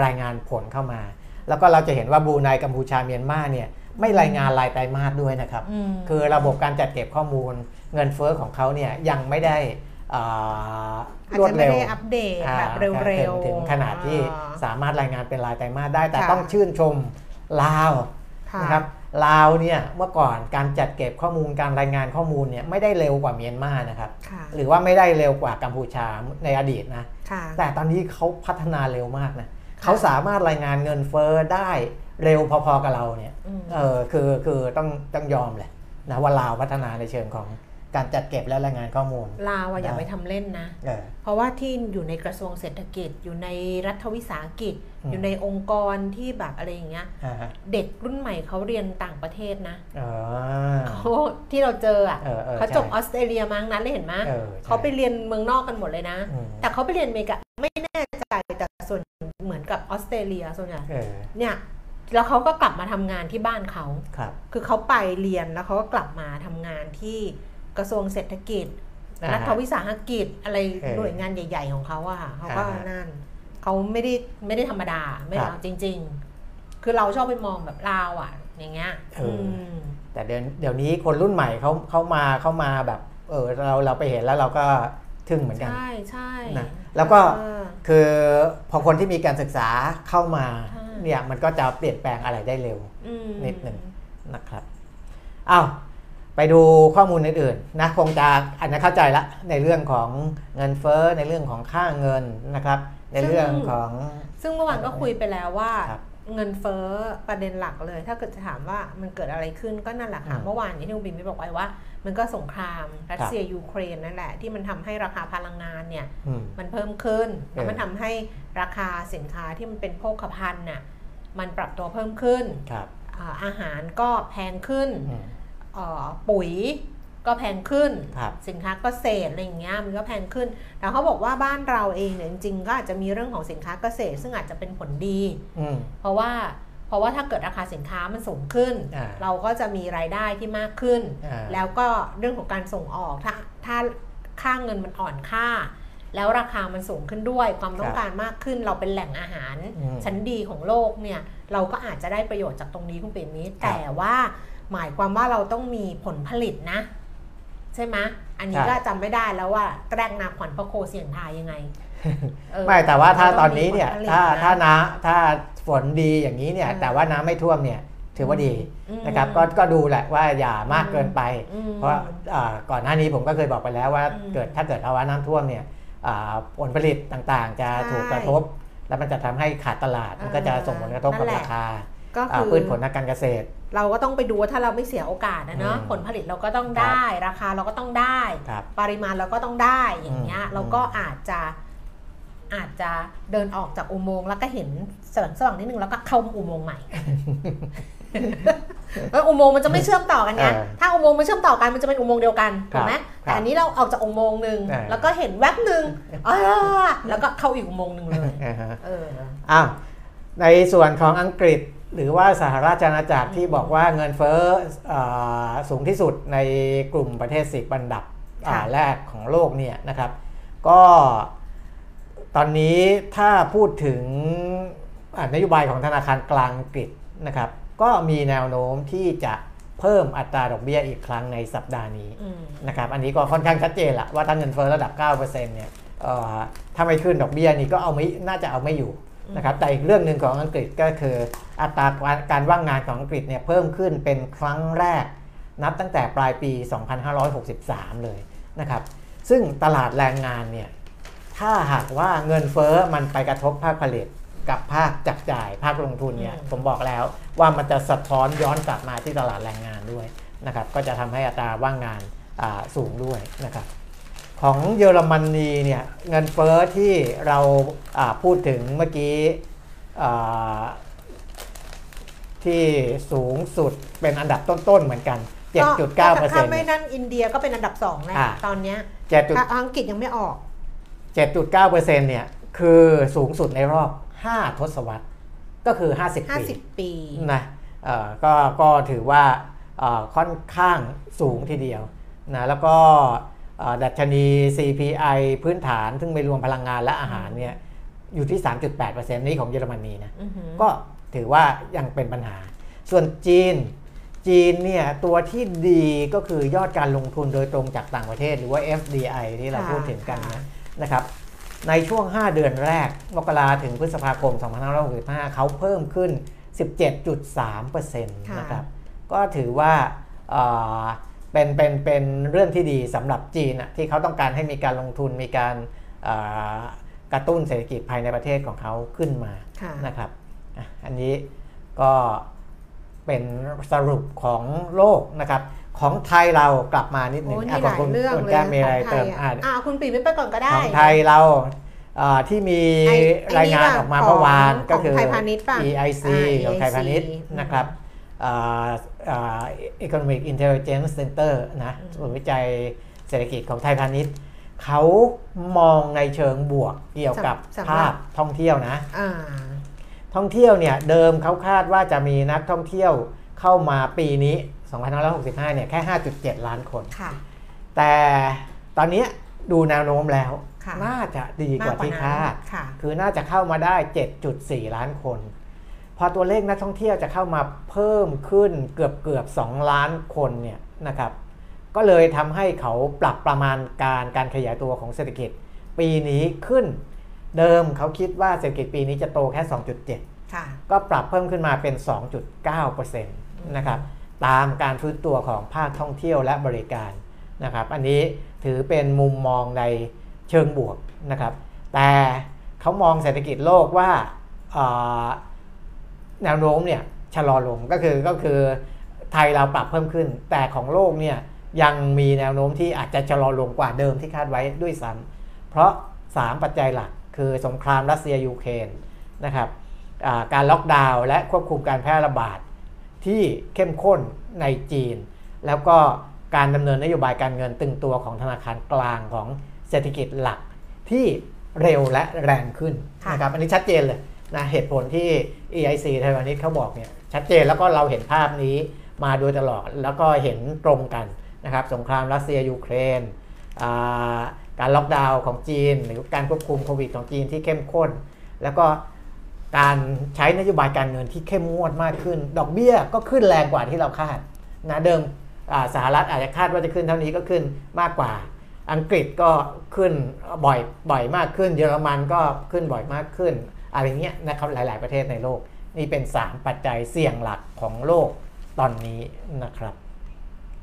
รายงานผลเข้ามา แล้วก็เราจะเห็นว่าบรูไนกัมพูชาเมียนมาเนี่ยไม่รายงานรายไตรมาสด้วยนะครับอืมคือระบบการจัดเก็บข้อมูลเงินเฟ้อของเขาเนี่ยยังไม่ได้อ่าอาจ รวดจะไม่เร็วได้อัปเดตอ่าแบบเร็วถึงๆถึงขนาดที่อ่าสามารถรายงานเป็นรายไตรมาสได้ แต่ค่ะต้องชื่นชมลาวค่ะนะครับลาวเนี่ยเมื่อก่อนการจัดเก็บข้อมูลการรายงานข้อมูลเนี่ยไม่ได้เร็วกว่าเมียนมานะครับค่ะหรือว่าไม่ได้เร็วกว่ากัมพูชาในอดีตนะค่ะแต่ตอนนี้เขาพัฒนาเร็วมากนะเขาสามารถรายงานเงินเฟ้อได้เร็วพอๆกับเราเนี่ยอืมเออคือคือต้องต้องยอมเลยนะว่าลาวพัฒนาในเชิงของ การจัดเก็บและรายงานข้อมูล ลาวอะอย่าได้ไปทำเล่นนะเออเพราะว่าที่อยู่ในกระทรวงเศรษฐกิจ อยู่ในรัฐวิสาหกิจอืมอยู่ในองค์กรที่แบบอะไรอย่างเงี้ยอ่าฮะเด็กรุ่นใหม่เขาเรียนต่างประเทศนะอ๋อเขาที่เราเจออะเออเออเขาจบใช่ออสเตรเลียมาทั้งนั้นเลยเห็นไหมเออใช่เขาไปเรียนเมืองนอกกันหมดเลยนะอืมแต่เขาไปเรียนอเมริกาไม่แน่ใจแต่ส่วนเหมือนกับออสเตรเลียส่วนใหญ่เออเนี่ยแล้วเขาก็กลับมาทำงานที่บ้านเขาครับ คือเขาไปเรียนแล้วเขาก็กลับมาทำงานที่ กระทรวงเศรษฐกิจอ่าฮะรัฐวิสาหกิจอะไรเออหน่วยงานใหญ่ ๆ ของเขาอะค่ะเขาก็อ่าฮะนั่นเขาไม่ได้ไม่ได้ธรรมดาไม่ครัเอาบจริง ๆ คือเราชอบไปมองแบบลาวอะอย่างเงี้ยเอออืมแต่เดี๋ยวเดี๋ยวนี้คนรุ่นใหม่เขาเขามาเขามาแบบ เออเราเราไปเห็นแล้วเราก็ทึ่งเหมือนกัน ใช่ใช่นะแล้วก็เออคือพอคนที่มีการศึกษาเข้ามาใช่เนี่ยมันก็จะเปลี่ยนแปลงอะไรได้เร็วอืมนิดหนึ่งนะครับอ้าว ไปดูข้อมูลอื่นๆนะคงจะอันนี้เข้าใจละในเรื่องของเงินเฟ้อในเรื่องของค่าเงินนะครับ ในเรื่องของ ซึ่งเมื่อวานก็คุยไปแล้วว่าครับเงินเฟ้อประเด็นหลักเลย ถ้าเกิดจะถามว่ามันเกิดอะไรขึ้นก็นั่นแหละค่ะอืมเมื่อวานอย่างที่คุณบินไม่บอกไว้ว่า มันก็สงครามรัสเซียยูเครนนั่นแหละ ที่มันทำให้ราคาพลังงานเนี่ยอืมมันเพิ่มขึ้นเออแล้วมันทำให้ราคาสินค้าที่มันเป็นโภคภัณฑ์น่ะมันปรับตัวเพิ่มขึ้นครับอ่าอาหารก็แพงขึ้นอืมเอ่อ ปุ๋ยก็แพงขึ้นครับสินค้าเกษตรอะไรอย่างเงี้ยมันก็แพงขึ้น แต่เขาบอกว่าบ้านเราเองเนี่ยจริงๆก็อาจจะมีเรื่องของสินค้าเกษตร ซึ่งอาจจะเป็นผลดีอืมเพราะว่าเพราะว่าถ้าเกิดราคาสินค้ามันสูงขึ้นอ่าเราก็จะมีรายได้ที่มากขึ้นอ่าแล้วก็เรื่องของการส่งออกถ้าถ้าค่าเงินมันอ่อนค่า แล้วราคามันสูงขึ้นด้วย ความต้องการมากขึ้น เราเป็นแหล่งอาหารอืมชั้นดีของโลกเนี่ยเราก็อาจจะได้ประโยชน์จากตรงนี้คุณเปรมมิตรครับแต่ว่า หมายความว่าเราต้องมีผลผลิตนะ ใช่ไหมอันนี้ใช่ก็จำไม่ได้แล้วว่าแกล้งนาขวัญพระโคเสียงทายยังไงเออไม่แต่ว่าถ้าเรตงอนนี้เนี่ยมีผลผลิตถ้าะถ้าน้ำถ้าฝนดีอย่างนี้เนี่ยอืมแต่ว่าน้ำไม่ท่วมเนี่ย ถือว่าดีอืมนะครับ ก็ก็ดูแหละว่าอย่ามากเกินไปอืมเพราะอ่าก่อนหน้านี้ผมก็เคยบอกไปแล้วว่าอืมเกิดถ้าเกิดภาวะน้ำท่วมเนี่ยอ่าผลผลิตต่างๆ จะใช่ถูกกระทบ แล้วมันจะทำให้ขาดตลาดมันก็จะส่งผลกระทบกับนั่นแหละราคา ก็อ่าคือพืชผลทางการเกษตร เราก็ต้องไปดูว่าถ้าเราไม่เสียโอกาสนะเนาะอืมผลผลิตเราก็ต้องได้ ราคาเราก็ต้องได้ครับปริมาณเราก็ต้องได้อย่างเงี้ยอืมเราก็อาจจะอาจจะเดินออกจากอุโมงค์แล้วก็เห็นสว่างสว่างๆนิดนึงแล้วก็เข้าอุโมงค์ใหม่เอออุโมงค์มันจะไม่เชื่อมต่อกันไงเออถ้าอุโมงค์มันเชื่อมต่อกันมันจะเป็นอุโมงค์เดียวกันครัถูบกไหมครับแต่อันนี้เราออกจากอุโมงค์หนึ่งเออแล้วก็เห็นแวบหนึ่งอ่าแล้วก็เข้าอีกอุโมงค์หนึ่งเลยอ่าฮะเอออ้าวในส่วนของอังกฤษ หรือว่าสหราชอาณาจักรที่บอกว่าเงินเฟ้ออ่าสูงที่สุดในกลุ่มประเทศสิบอันดับอ่าค่ะแรกของโลกเนี่ยนะครับ ก็ตอนนี้ถ้าพูดถึงอ่านโยบายของธนาคารกลางอังกฤษนะครับ ก็มีแนวโน้มที่จะเพิ่มอัตราดอกเบี้ยอีกครั้งในสัปดาห์นี้อืมนะครับ อันนี้ก็ค่อนข้างชัดเจนละว่าถ้าเงินเฟ้อระดับ 9%เนี่ยเอ่อถ้าไม่ขึ้นดอกเบี้ยนี่ก็เอาไม่น่าจะเอาไม่อยู่ นะครับแต่อีกเรื่องหนึ่งของอังกฤษก็คืออัตราการว่างงานของอังกฤษเนี่ยเพิ่มขึ้นเป็นครั้งแรก นับตั้งแต่ปลายปี 2563 เลยนะครับซึ่งตลาดแรงงานเนี่ยถ้าหากว่าเงินเฟ้อมันไปกระทบภาคผลิตกับภาคจับจ่ายภาคลงทุนเนี่ยอืมผมบอกแล้วว่ามันจะสะท้อนย้อนกลับมาที่ตลาดแรงงานด้วยนะครับก็จะทำให้อัตราว่างงานอ่าสูงด้วยนะครับ ของเยอรมนีเนี่ยเงินเฟ้อที่เราอ่าพูดถึงเมื่อกี้อ่าที่สูงสุดเป็นอันดับต้น ๆ เหมือนกัน 7.9เปอร์เซ็ถ้านไม่ต์นั่นอินเดียก็เป็นอันดับสองแล้วอ่าตอนเนี้ย7ถ้าอังกฤษยังไม่ออก 7.9เปอร์เซ็นต์เนี่ยคือสูงสุดในรอบ 5 ทศวรรษ ก็คือ 50 ปี50 ปีนะเอ่อก็ก็ถือว่าเอ่อค่อนข้างสูงทีเดียวนะแล้วก็เอ่อ ดัชนี CPI พื้นฐาน ซึ่งไม่รวมพลังงานและอาหารเนี่ยอยู่ที่ 3.8%นี่ของเยอรมนีนะอือหือก็ถือว่ายังเป็นปัญหา ส่วนจีน จีนเนี่ยตัวที่ดีก็คือยอดการลงทุนโดยตรงจากต่างประเทศ หรือว่า FDI ที่เราค่ะพูดถึงกันค่ะนะนะครับในช่วง 5 เดือนแรก มกราถึงพฤษภาคม 2565 เขาเพิ่มขึ้น 17.3%นะครับ ก็ถือว่า เอ่อเป็นเป็นเป็นเรื่องที่ดีสำหรับจีนอะที่เขาต้องการให้มีการลงทุนมีการเอ่อกระตุ้นเศรษฐกิจภายในประเทศของเขาขึ้นมาค่ะนะครับอะอันนี้ก็เป็นสรุปของโลกนะครับ ของไทยเรากลับมานิดหนึ่งโอ้ยอะมีหลายคุณเรื่องคุณเลยแก้มมีอะไรของไทเติยมอะอะอ่าคุณปีไม่ไปก่อนก็ได้ ของไทยเราเอ่อที่มีไอ้ไอ้รายงานออกมาเมื่อวานของก็คือของไทยพาณิชย์ป่ะ EIC อ่าของไทยพาณิชย์ EIC นะครับอ่าอ่า Economic Intelligence Center นะศูนย์วิจัยเศรษฐกิจของไทยพาณิชย์เขามองในเชิงบวกเกี่ยวกับสำหรับภาพท่องเที่ยวนะอ่าท่องเที่ยวเนี่ยเดิมเขาคาดว่าจะมีนักท่องเที่ยวเข้ามาปีนี้ 2565 เนี่ยแค่ 5.7 ล้านคนค่ะแต่ตอนนี้ดูแนวโน้มแล้วค่ะน่าจะดีกว่าที่คาดค่ะคือน่าจะเข้ามาได้ 7.4 ล้านคน พอตัวเลขนักท่องเที่ยวจะเข้ามาเพิ่มขึ้นเกือบเกือบ2ล้านคนเนี่ยนะครับ ก็เลยทำให้เขาปรับประมาณการการขยายตัวของเศรษฐกิจ ปีนี้ขึ้น เดิมเขาคิดว่าเศรษฐกิจปีนี้จะโตแค่ 2.7ค่ะก็ปรับเพิ่มขึ้นมาเป็น 2.9%นะครับตามการฟื้นตัวของภาคท่องเที่ยวและบริการนะครับ อันนี้ถือเป็นมุมมองในเชิงบวกนะครับ แต่เขามองเศรษฐกิจโลกว่าเอ่อ แนวโน้มเนี่ยชะลอลงก็คือก็คือไทยเราปรับเพิ่มขึ้น แต่ของโลกเนี่ยยังมีแนวโน้มที่อาจจะชะลอลงกว่าเดิมที่คาดไว้ด้วยซ้ำเพราะ 3 ปัจจัยหลักคือสงครามรัสเซียยูเครนนะครับการล็อกดาวน์และควบคุมการแพร่ระบาดที่เข้มข้นในจีน แล้วก็การดำเนินนโยบายการเงินตึงตัวของธนาคารกลางของเศรษฐกิจหลักที่เร็วและแรงขึ้นนะครับอันนี้ชัดเจนเลย นะเหตุผลที่ EIC ไทยวันนี้เขาบอกเนี่ยชัดเจนแล้วก็เราเห็นภาพนี้มาโดยตลอดแล้วก็เห็นตรงกันนะครับสงครามรัสเซียยูเครน การล็อกดาวน์ของจีน หรือการควบคุมโควิดของจีนที่เข้มข้น แล้วก็การใช้นโยบายการเงินที่เข้มงวดมากขึ้น ดอกเบี้ยก็ขึ้นแรงกว่าที่เราคาดนะเดิมสหรัฐอาจจะคาดว่าจะขึ้นเท่านี้ก็ขึ้นมากกว่า อังกฤษก็ขึ้นบ่อยบ่อยมากขึ้น เยอรมันก็ขึ้นบ่อยมากขึ้น อะไรเงี้ยนะครับหลาย ๆ ประเทศในโลก นี่เป็น 3 ปัจจัยเสี่ยงหลักของโลกตอนนี้นะครับ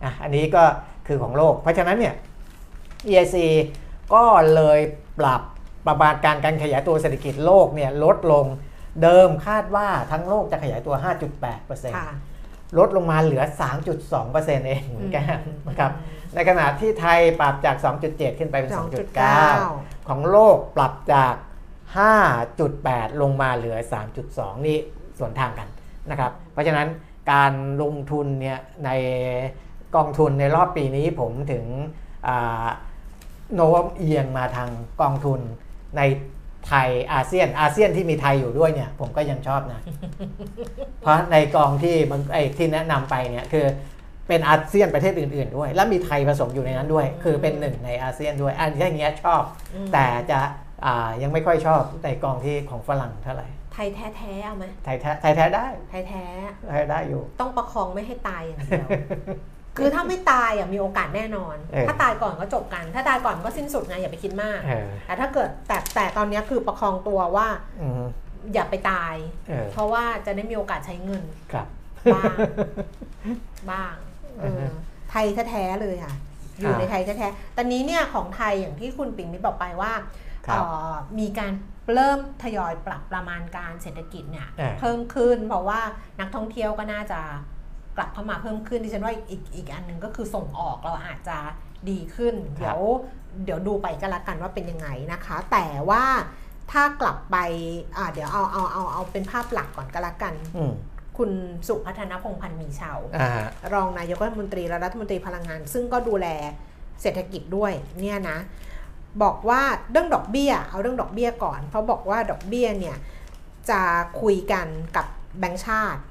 อะอันนี้ก็คือของโลก เพราะฉะนั้นเนี่ย EIC ก็เลยปรับประมาณการการขยายตัวเศรษฐกิจโลกเนี่ยลดลงเดิมคาดว่าทั้งโลกจะขยายตัว 5.8%ค่ะลดลงมาเหลือ 3.2%เองเหมือนกันอืมนะครับ ในขณะที่ไทยปรับจาก 2.7 ขึ้นไปเป็น 2.9 ของโลกปรับจาก 5.8 ลงมาเหลือ 3.2 นี่ส่วนทางกันนะครับ เพราะฉะนั้นการลงทุนเนี่ยในกองทุนในรอบปีนี้ผมถึงโน้มเอียงมาทางกองทุนในไทยอาเซียนอาเซียนที่มีไทยอยู่ด้วยเนี่ยผมก็ยังชอบนะ เพราะในกองที่มันไอ้ที่แนะนำไปเนี่ยคือเป็นอาเซียนประเทศอื่น ๆ ด้วย แล้วมีไทยผสมอยู่ในนั้นด้วย คือเป็นหนึ่งในอาเซียนด้วย อันที่อย่างเงี้ยชอบ แต่จะ ยังไม่ค่อยชอบในกองที่ของฝรั่งเท่าไหร่ไทยแท้ๆเอาไหมไทยแท้ไทยแท้ได้ไทยแท้ไทยได้อยู่ ต้องประคองไม่ให้ตายอย่างเดียวคือถ้าไม่ตายอะมีโอกาสแน่นอนเออถ้าตายก่อนก็จบกัน ถ้าตายก่อนก็สิ้นสุดไงอย่าไปคิดมากเออแต่ถ้าเกิดแต่แต่ตอนเนี้ยคือประคองตัวว่าอืมอย่าไปตายเออเพราะว่าจะได้มีโอกาสใช้เงินครับบ้างบ้างเออืออฮึไทยแท้ๆเลยค่ะ อยู่อ่าในไทยแท้ๆตอนนี้เนี่ยของไทยอย่างที่คุณปิ่นมิตรบอกไปว่าครับเอ่อ มีการเริ่มทยอยปรับประมาณการเศรษฐกิจเนี่ยเออเพิ่มขึ้น เพราะว่านักท่องเที่ยวก็น่าจะกลับเข้ามาเพิ่มขึ้นดิฉันว่าอีกอีกอันหนึ่งก็คือส่งออกเราอาจจะดีขึ้นครับเดี๋ยวเดี๋ยวดูไปกันละกันว่าเป็นยังไงนะคะ แต่ว่าถ้ากลับไปอ่าเดี๋ยวเอาเอาเอาเอาเป็นภาพหลักก่อนก็แล้วกันอืมคุณสุพัฒนพงษ์พันธ์มีเชาวอ่าฮะรองนายกรัฐมนตรีและรัฐมนตรีพลังงาน ซึ่งก็ดูแลเศรษฐกิจด้วยเนี่ยนะ บอกว่าเรื่องดอกเบี้ย เอาเรื่องดอกเบี้ยก่อน เพราะบอกว่าดอกเบี้ยเนี่ยจะคุยกันกับแบงก์ชาติ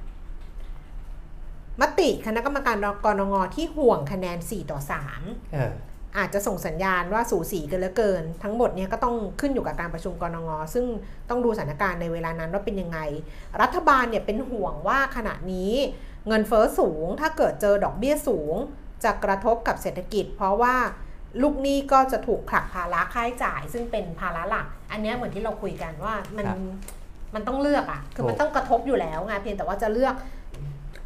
มติคณะกรรมการกรงงที่ห่วงคะแนน 4 ต่อ3เอออาจจะส่งสัญญาณว่าสูสีกันเหลือเกิน ทั้งหมดเนี่ยก็ต้องขึ้นอยู่กับการประชุมกรงงซึ่งต้องดูสถานการณ์ในเวลานั้นว่าเป็นยังไง รัฐบาลเนี่ยเป็นห่วงว่าขณะนี้เงินเฟ้อสูงถ้าเกิดเจอดอกเบี้ยสูงจะกระทบกับเศรษฐกิจ เพราะว่า ลูกหนี้ก็จะถูกผลักภาระค่าใช้จ่าย ซึ่งเป็นภาระหลัก อันเนี้ยเหมือนที่เราคุยกันว่ามันครับมันต้องเลือกอะคือมันถูกต้องกระทบอยู่แล้วไงเพียงแต่ว่าจะเลือก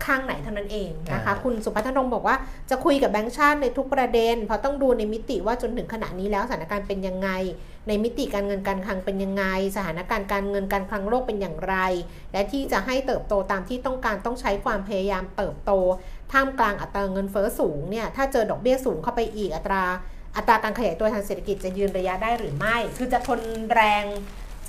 ข้างไหนเท่านั้นเองนะคะอ่าคุณสุพัฒนงบอกว่าจะคุยกับแบงก์ชาติในทุกประเด็น เพราะต้องดูในมิติว่าจนถึงขณะนี้แล้วสถานการณ์เป็นยังไง ในมิติการเงินการคลังเป็นยังไง สถานการณ์การเงินการคลังโลกเป็นอย่างไร และที่จะให้เติบโตตามที่ต้องการต้องใช้ความพยายามเติบโตท่ามกลางอัตราเงินเฟ้อสูงเนี่ยถ้าเจอดอกเบี้ยสูงเข้าไปอีกอัตรา อัตราการขยายตัวทางเศรษฐกิจจะยืนระยะได้หรือไม่ คือจะทนแรง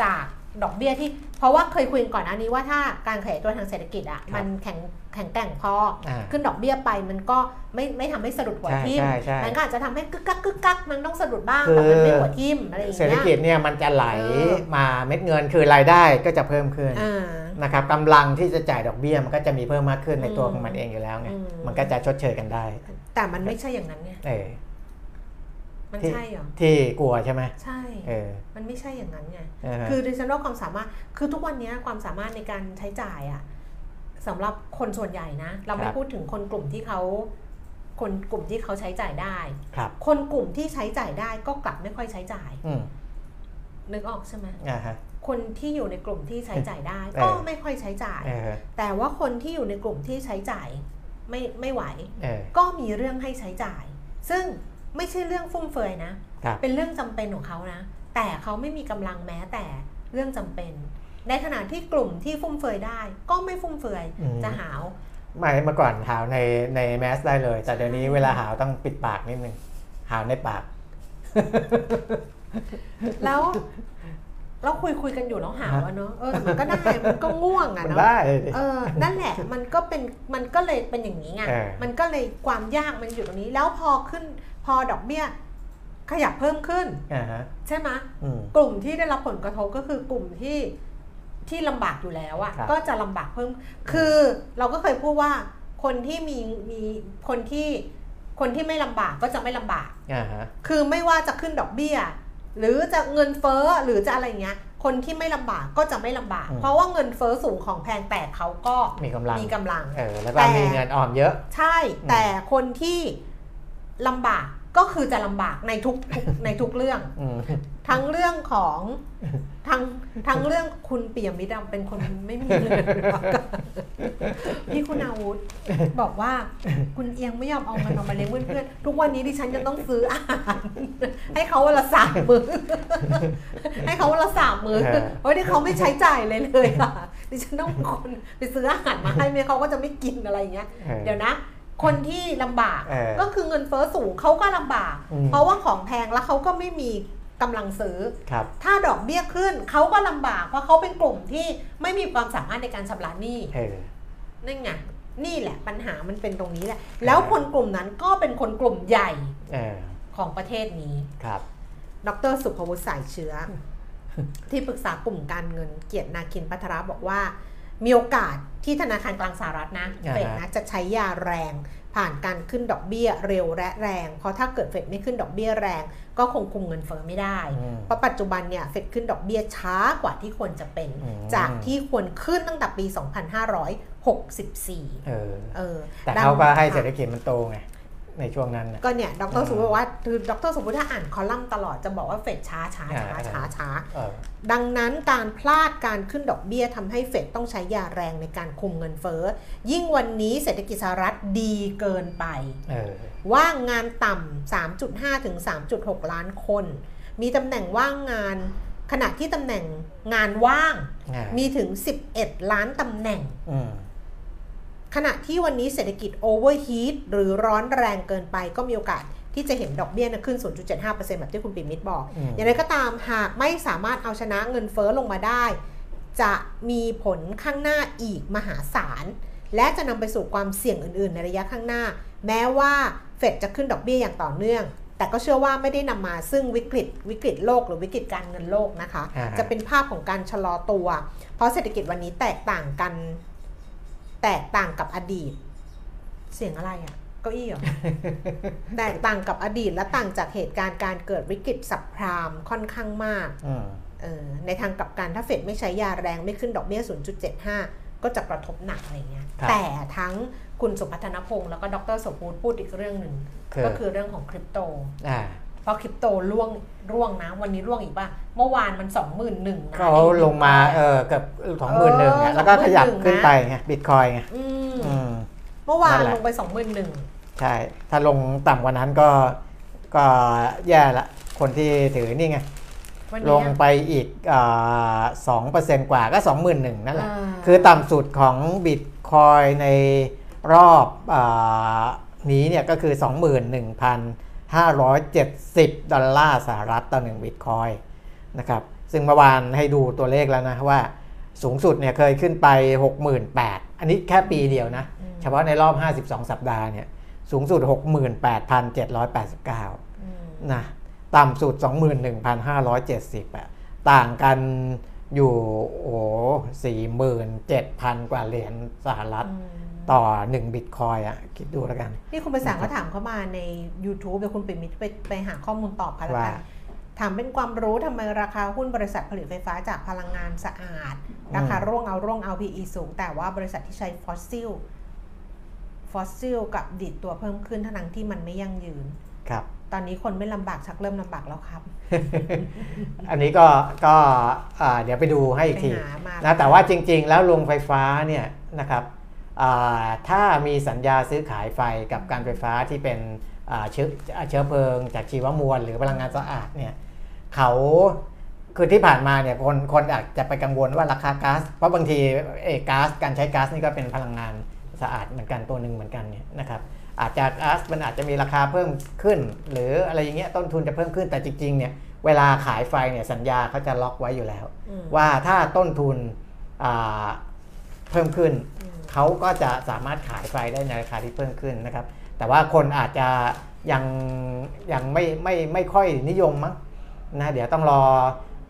จากดอกเบี้ยที่ เพราะว่าเคยคุยกันก่อนอันนี้ว่าถ้าการขยายตัวทางเศรษฐกิจอะครับมันแข็งแข็งแกร่งพออ่าขึ้นดอกเบี้ยไปมันก็ไม่ไม่ทำให้สะดุดหัวใช่ทิ่มใช่ใช่มันก็อาจจะทำให้กึกกักกึกกักมันต้องสะดุดบ้างคือแต่มันไม่หัวทิ่มอะไรอย่างเศรษฐเงี้ยกิจเนี่ยมันจะไหลเออมาเม็ดเงินคือรายได้ก็จะเพิ่มขึ้นอ่านะครับกำลังที่จะจ่ายดอกเบี้ยมันก็จะมีเพิ่มมากขึ้นในตัวอืมของมันเองอยู่แล้วไงอืมมันก็จะชดเชยกันได้ แต่มันไม่ใช่อย่างนั้นไงเออ มันที่ใช่เหรอ ที่กลัวใช่ไหมใช่เออมันไม่ใช่อย่างนั้นไงเออคือดิฉันว่าความสามารถ คือทุกวันนี้ความสามารถในการใช้จ่ายอะสำหรับคนส่วนใหญ่นะ เราไม่ครับพูดถึงคนกลุ่มที่เขาคนกลุ่มที่เขาใช้จ่ายได้ ครับ คนกลุ่มที่ใช้จ่ายได้ก็กลับไม่ค่อยใช้จ่ายอืมนึกออกใช่ไหมอ่าฮะคนที่อยู่ในกลุ่มที่ใช้จ่ายได้เออก็ไม่ค่อยใช้จ่ายเออแต่ว่าคนที่อยู่ในกลุ่มที่ใช้จ่ายไม่ไม่ไหวเออก็มีเรื่องให้ใช้จ่าย ซึ่ง ไม่ใช่เรื่องฟุ่มเฟือยนะครับเป็นเรื่องจำเป็นของเขานะ แต่เขาไม่มีกำลังแม้แต่เรื่องจำเป็น ในขณะที่กลุ่มที่ฟุ่มเฟือยได้ ก็ไม่ฟุ่มเฟือยอืมจะหาวไม่เมื่อก่อนหาวในในแมสได้เลย แต่เดี๋ยวนี้เวลาหาวต้องปิดปากนิดนึงหาวในปาก แล้วเราคุยคุยกันอยู่แล้วหาวอะเนอะเออแต่มันก็ได้มันก็ง่วงอะมันเนาะได้ดิเออนั่นแหละมันก็เป็นมันก็เลยเป็นอย่างนี้ไงเออมันก็เลยความยากมันอยู่ตรงนี้ แล้วพอขึ้นพ อดอกเบี้ยขยับเพิ่มขึ้นอ่าฮะใช่ไหมอืมกลุ่มที่ได้รับผลกระทบก็คือกลุ่มที่ที่ลำบากอยู่แล้วอะครับก็จะลำบากเพิ่ม คือเราก็เคยพูดว่าคนที่มีมีคนที่คนที่ไม่ลำบากก็จะไม่ลำบากอ่าฮะคือไม่ว่าจะขึ้นดอกเบี้ย หรือจะเงินเฟ้อหรือจะอะไรเงี้ย คนที่ไม่ลำบากก็จะไม่ลำบากอืมเพราะว่าเงินเฟ้อสูงของแพงแต่เขาก็มีกำลังมีกำลังเออแล้วก็แต่มีเงินออมเยอะ ใช่ แต่คนที่ลำบาก ก็คือจะลำบากในทุกทุกในทุกเรื่องอืมทั้งเรื่องของทั้งทั้งเรื่องคุณเปียมิตรอะเป็นคนไม่มีเงินพี่คุณอาวุธบอกว่าคุณเอียงไม่ยอมเอาเงินออกมาเลี้ยงเพื่อนๆทุกวันนี้ดิฉันจะต้องซื้ออาหารให้เขาวันละสามมือให้เขาวันละสามมือเออเพราะที่เขาไม่ใช้จ่ายเลยเลยค่ะดิฉันต้องเป็นคนไปซื้ออาหารมาให้ไม่งั้นเขาก็จะไม่กินอะไรอย่างเงี้ยออเดี๋ยวนะ คนที่ลำบากเออก็คือเงินเฟ้อสูงเขาก็ลำบากอืมเพราะว่าของแพงแล้วเขาก็ไม่มีกำลังซื้อครับถ้าดอกเบี้ยขึ้นเขาก็ลำบาก เพราะเขาเป็นกลุ่มที่ไม่มีความสามารถในการชำระหนี้เออนั่นไงนี่แหละปัญหามันเป็นตรงนี้แหละ แล้วคนกลุ่มนั้นก็เป็นคนกลุ่มใหญ่เออของประเทศนี้ครับ ดรสุภวุฒิสายเชื้อ ที่ปรึกษากลุ่มการเงินเกียรตินาคินพัทระบอกว่า มีโอกาสที่ธนาคารกลางสหรัฐนะอ่าฮะเฟดนะจะใช้ยาแรงผ่านการขึ้นดอกเบี้ยเร็วและแรง เพราะถ้าเกิดเฟดไม่ขึ้นดอกเบี้ยแรง ก็คงคุมเงินเฟ้อไม่ได้อืมเพราะปัจจุบันเนี่ยเฟดขึ้นดอกเบี้ยช้ากว่าที่ควรจะเป็นอืมจากที่ควรขึ้นตั้งแต่ปี 2564 เออเออแต่ดังเขาก็ให้ค่ะเศรษฐกิจมันโตไง ในช่วงนั้นน่ะก็เนี่ยดอืรมสมมติบอกว่าคือดรสมมติถ้าอ่านคอลัมน์ตลอดจะบอกว่าเฟดช้าช้าช้าอ่าช้าช้าเออดังนั้นการพลาดการขึ้นดอกเบี้ยทำให้เฟดต้องใช้ยาแรงในการคุมเงินเฟ้อ ยิ่งวันนี้เศรษฐกิจสหรัฐดีเกินไปเออว่างงานต่ำ3.5 ถึง 3.6 ล้านคน มีตำแหน่งว่างงานขณะที่ตำแหน่งงานว่างอ่ามีถึง 11 ล้านตำแหน่งอืม ขณะที่วันนี้เศรษฐกิจ overheat หรือร้อนแรงเกินไปก็มีโอกาสที่จะเห็นดอกเบี้ยนะขึ้น 0.75%แบบที่คุณปิ่มมิตรบอกอืมอย่างไรก็ตามหากไม่สามารถเอาชนะเงินเฟ้อลงมาได้ จะมีผลข้างหน้าอีกมหาศาล และจะนำไปสู่ความเสี่ยงอื่น ๆ ในระยะข้างหน้า แม้ว่าเฟดจะขึ้นดอกเบี้ยอย่างต่อเนื่อง แต่ก็เชื่อว่าไม่ได้นำมาซึ่งวิกฤตวิกฤตโลกหรือวิกฤตการเงินโลกนะคะอ่าจะเป็นภาพของการชะลอตัว เพราะเศรษฐกิจวันนี้แตกต่างกัน แตกต่างกับอดีต เสียงอะไรอะ่ะเก้าอี้เหรอแตกต่างกับอดีตและต่างจากเหตุการณ์การเกิดวิกฤตสับพรามค่อนข้างมากอืมเออในทางกลับกันถ้าเฟดไม่ใช้ยาแรงไม่ขึ้นดอกเบี้ย 0.75 ก็จะกระทบหนักอะไรเงี้ยครับแต่ทั้งคุณสุพัฒนพงศ์แล้วก็ดรสมบูรณ์พูดอีกเรื่องหนึ่งคือก็คือเรื่องของคริปโตอ่า เพราะคริปโตร่วงร่วงนะ วันนี้ร่วงอีกป่ะ เมื่อวานมันสองหมื่นหนึ่งนะเขาลงมาเออเกับสองหมื่นหนึ่งแล้วก็ขยับขึ้นไปไงบิตคอยไงอืมอืมเมื่อวานนั่นแหละลงไปสองหมื่นหนึ่งใช่ ถ้าลงต่ำกว่านั้นก็ก็แย่ละ คนที่ถือนี่ไงวันลนี้งไปอีกสองเปอร์เซนต์กว่าก็สองหมื่นหนึ่งนั่นแหละอ่าคือต่ำสุดของบิตคอยในรอบอานี้เนี่ยก็คือ 21,570 ดอลลาร์สหรัฐต่อ1บิตคอยนะครับซึ่งเมื่อวานให้ดูตัวเลขแล้วนะว่าสูงสุดเนี่ยเคยขึ้นไป 68,000 อันนี้แค่ปีเดียวนะ เฉพาะในรอบ 52 สัปดาห์เนี่ยสูงสุด 68,789อืมนะต่ำสุด 21,570อะต่างกันอยู่โอ้สี่หมื่นเจ็ดพันกว่าเหรียญสหรัฐอืม ต่อ1บิตคอยน์อะคิดดูแล้วกัน นี่คุณไปสั่งก็ถามเข้ามาใน YouTube เดี๋ยวคุณปิ่มมิตรไปไปหาข้อมูลตอบกันแล้วกันว่าถามเป็นความรู้ทำไมราคาหุ้นบริษัทผลิตไฟฟ้าจากพลังงานสะอาด ราคาร่วงเอาร่วงเอา PE สูง แต่ว่าบริษัทที่ใช้ฟอสซิลฟอสซิลกลับดีดตัวเพิ่มขึ้นทั้งที่มันไม่ยั่งยืน ครับ ตอนนี้คนไม่ลำบากชักเริ่มลำบากแล้วครับ อันนี้ก็ก็อ่าเดี๋ยวไปดูให้อีกไปทีหามานะแต่ว่าจริง ๆ แล้วโรงไฟฟ้าเนี่ยนะครับอ่า ถ้ามีสัญญาซื้อขายไฟกับการไฟฟ้าที่เป็นเชื้อเชื้อเพลิง จากชีวมวล หรือพลังงานสะอาดเนี่ยเขาคือที่ผ่านมาเนี่ยคนคนอาจจะไปกังวลว่าราคาก๊าซเพราะบางทีเอก๊าซการใช้ก๊าซนี่ก็เป็นพลังงานสะอาดเหมือนกันตัวหนึ่งเหมือนกันเนี่ยนะครับอาจจะก๊าซมันอาจจะมีราคาเพิ่มขึ้น หรืออะไรอย่างเงี้ยต้นทุนจะเพิ่มขึ้นแต่จริงๆเนี่ยเวลาขายไฟเนี่ยสัญญาเขาจะล็อกไว้อยู่แล้ว ว่าถ้าต้นทุนเพิ่มขึ้น เขาก็จะสามารถขายไฟได้ในราคาที่เพิ่มขึ้นนะครับ แต่ว่าคนอาจจะยังยังไม่ไม่ไม่ค่อยนิยมมั้งนะเดี๋ยวต้องรอ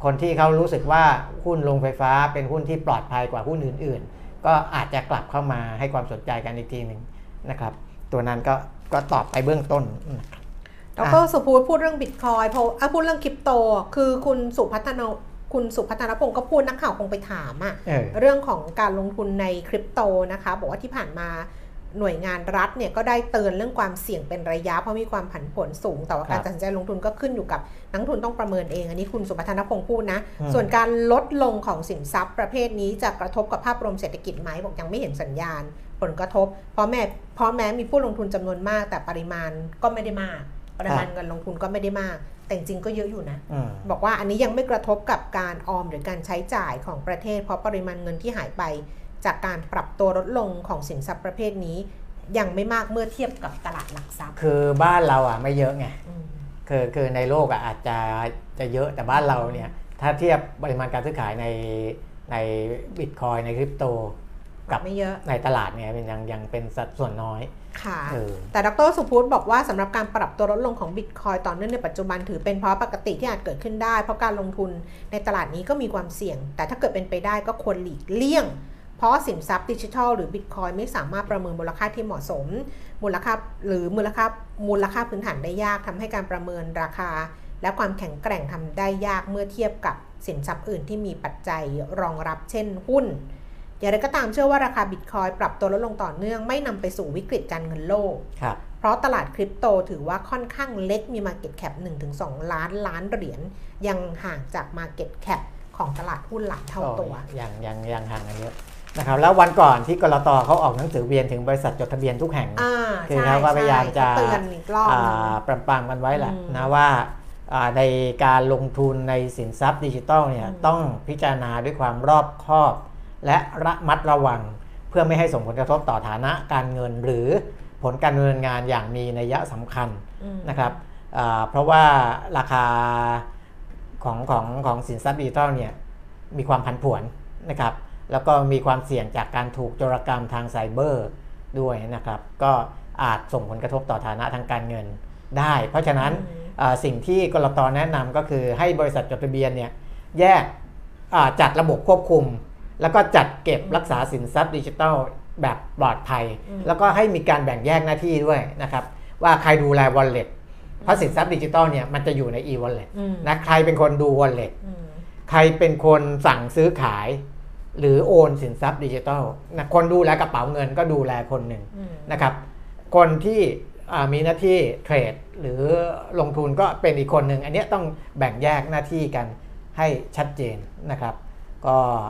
คนที่เขารู้สึกว่าหุ้นโรงไฟฟ้าเป็นหุ้นที่ปลอดภัยกว่าหุ้นอื่น ๆ ก็อาจจะกลับเข้ามาให้ความสนใจกันอีกทีหนึ่งนะครับ ตัวนั้นก็ก็ตอบไปเบื้องต้นนะครับดรสุภูพูดเรื่องบิตคอยเพราะอะพูดเรื่องคริปโต คือคุณสุพัฒน คุณสุพัฒนพงศ์ก็พูดนักข่าวคงไปถามอะเออ เรื่องของการลงทุนในคริปโตนะคะ บอกว่าที่ผ่านมาหน่วยงานรัฐเนี่ยก็ได้เตือนเรื่องความเสี่ยงเป็นระยะเพราะมีความผันผวนสูง แต่ว่าการครับตัดสินใจลงทุนก็ขึ้นอยู่กับนักลงทุนต้องประเมินเอง อันนี้คุณสุพัฒนพงศ์พูดนะ อืม ส่วนการลดลงของสินทรัพย์ประเภทนี้จะกระทบกับภาพรวมเศรษฐกิจไหมบอกยังไม่เห็นสัญญาณ ผลกระทบ เพราะแม้เพราะแม้มีผู้ลงทุนจำนวนมาก แต่ปริมาณก็ไม่ได้มากปริมาณเงินลงทุนก็ไม่ได้มาก แต่จริงๆก็เยอะอยู่นะอืมบอกว่าอันนี้ยังไม่กระทบกับการออมหรือการใช้จ่ายของประเทศ เพราะปริมาณเงินที่หายไป จากการปรับตัวลดลงของสินทรัพย์ประเภทนี้ ยังไม่มากเมื่อเทียบกับตลาดหลักทรัพย์ คือบ้านเราอะไม่เยอะไงอืมคือคือในโลกอะอาจจะจะเยอะแต่บ้านเราเนี่ยถ้าเทียบปริมาณการซื้อขายในในบิตคอยในคริปโต กับไม่เยอะในตลาดเนี่ยเป็นยังยังเป็นสัดส่วนน้อย ค่ะเออแต่ดรสุพุทธบอกว่าสำหรับการปรับตัวลดลงของบิตคอยต่อเนื่องในปัจจุบันถือเป็นเพราะปกติที่อาจเกิดขึ้นได้ เพราะการลงทุนในตลาดนี้ก็มีความเสี่ยง แต่ถ้าเกิดเป็นไปได้ก็ควรหลีกเลี่ยง เพราะสินทรัพย์ดิจิทัลหรือบิตคอยไม่สามารถประเมินมูลค่าที่เหมาะสม มูลค่าหรือมูลค่ามูลค่าพื้นฐานได้ยากทำให้การประเมินราคา และความแข็งแกร่งทำได้ยากเมื่อเทียบกับสินทรัพย์อื่นที่มีปัจจัยรองรับ เช่น หุ้น อย่างไรก็ตามเชื่อว่าราคาบิตคอยปรับตัวลดลงต่อเนื่องไม่นำไปสู่วิกฤตการเงินโลกครับเพราะตลาดคริปโตถือว่าค่อนข้างเล็กมี Market Cap 1-2 ล้านล้านเหรียญยังห่างจาก Market Cap ของตลาดหุ้นหลายเท่าตัวก็ยังยังยังห่างกันเยอะนะครับแล้ววันก่อนที่กรตเขาออกหนังสือเวียนถึงบริษัทจดทะเบียนทุกแห่งอ่าคือใช่เขาก็พยายามจะใช่เตือนอีกรอบหนึ่งอ่าปรามปรามกันไว้แหละอืมนะว่าอ่าในการลงทุนในสินทรัพย์ดิจิทัลเนี่ยอืมต้องพิจารณาด้วยความรอบคอบ และระมัดระวัง เพื่อไม่ให้ส่งผลกระทบต่อฐานะการเงินหรือผลการดำเนินงานอย่างมีนัยสำคัญอืมนะครับอ่าเพราะว่าราคาของของของสินทรัพย์ดิจิทัลเนี่ยมีความผันผวนนะครับ แล้วก็มีความเสี่ยงจากการถูกโจรกรรมทางไซเบอร์ด้วยนะครับ ก็อาจส่งผลกระทบต่อฐานะทางการเงินได้ เพราะฉะนั้นอืมอ่าสิ่งที่กรตแนะนำก็คือให้บริษัทจดทะเบียนเนี่ยแยกอ่าจัดระบบควบคุม แล้วก็จัดเก็บรักษาสินทรัพย์ดิจิทัลแบบปลอดภัยอืมแล้วก็ให้มีการแบ่งแยกหน้าที่ด้วยนะครับ ว่าใครดูแล wallet เพราะสินทรัพย์ดิจิทัลเนี่ยมันจะอยู่ใน e-wallet อืมนะใครเป็นคนดู wallet อืมใครเป็นคนสั่งซื้อขาย หรือโอนสินทรัพย์ดิจิทัลนะคนดูแลกระเป๋าเงินก็ดูแลคนหนึ่งอืมนะครับ คนที่อ่ามีหน้าที่เทรดหรือลงทุนก็เป็นอีกคนหนึ่ง อันเนี้ยต้องแบ่งแยกหน้าที่กันให้ชัดเจนนะครับ ก็อ่า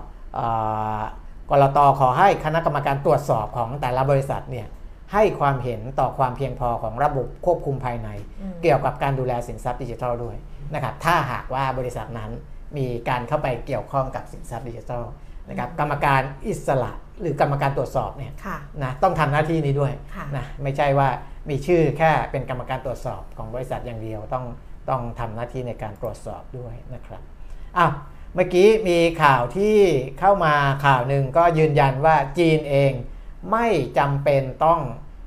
กรตขอให้คณะกรรมการตรวจสอบของแต่ละบริษัทเนี่ยให้ความเห็นต่อความเพียงพอของระบบควบคุมภายในอืมเกี่ยวกับการดูแลสินทรัพย์ดิจิทัลด้วยนะครับถ้าหากว่าบริษัทนั้นมีการเข้าไปเกี่ยวข้องกับสินทรัพย์ดิจิทัลนะครับกรรมการอิสระหรือกรรมการตรวจสอบเนี่ยค่ะนะต้องทำหน้าที่นี้ด้วยค่ะนะไม่ใช่ว่ามีชื่อแค่เป็นกรรมการตรวจสอบของบริษัทอย่างเดียวต้องต้องทำหน้าที่ในการตรวจสอบด้วยนะครับอ้าว เมื่อกี้มีข่าวที่เข้ามาข่าวหนึ่งก็ยืนยันว่าจีนเองไม่จำเป็นต้อง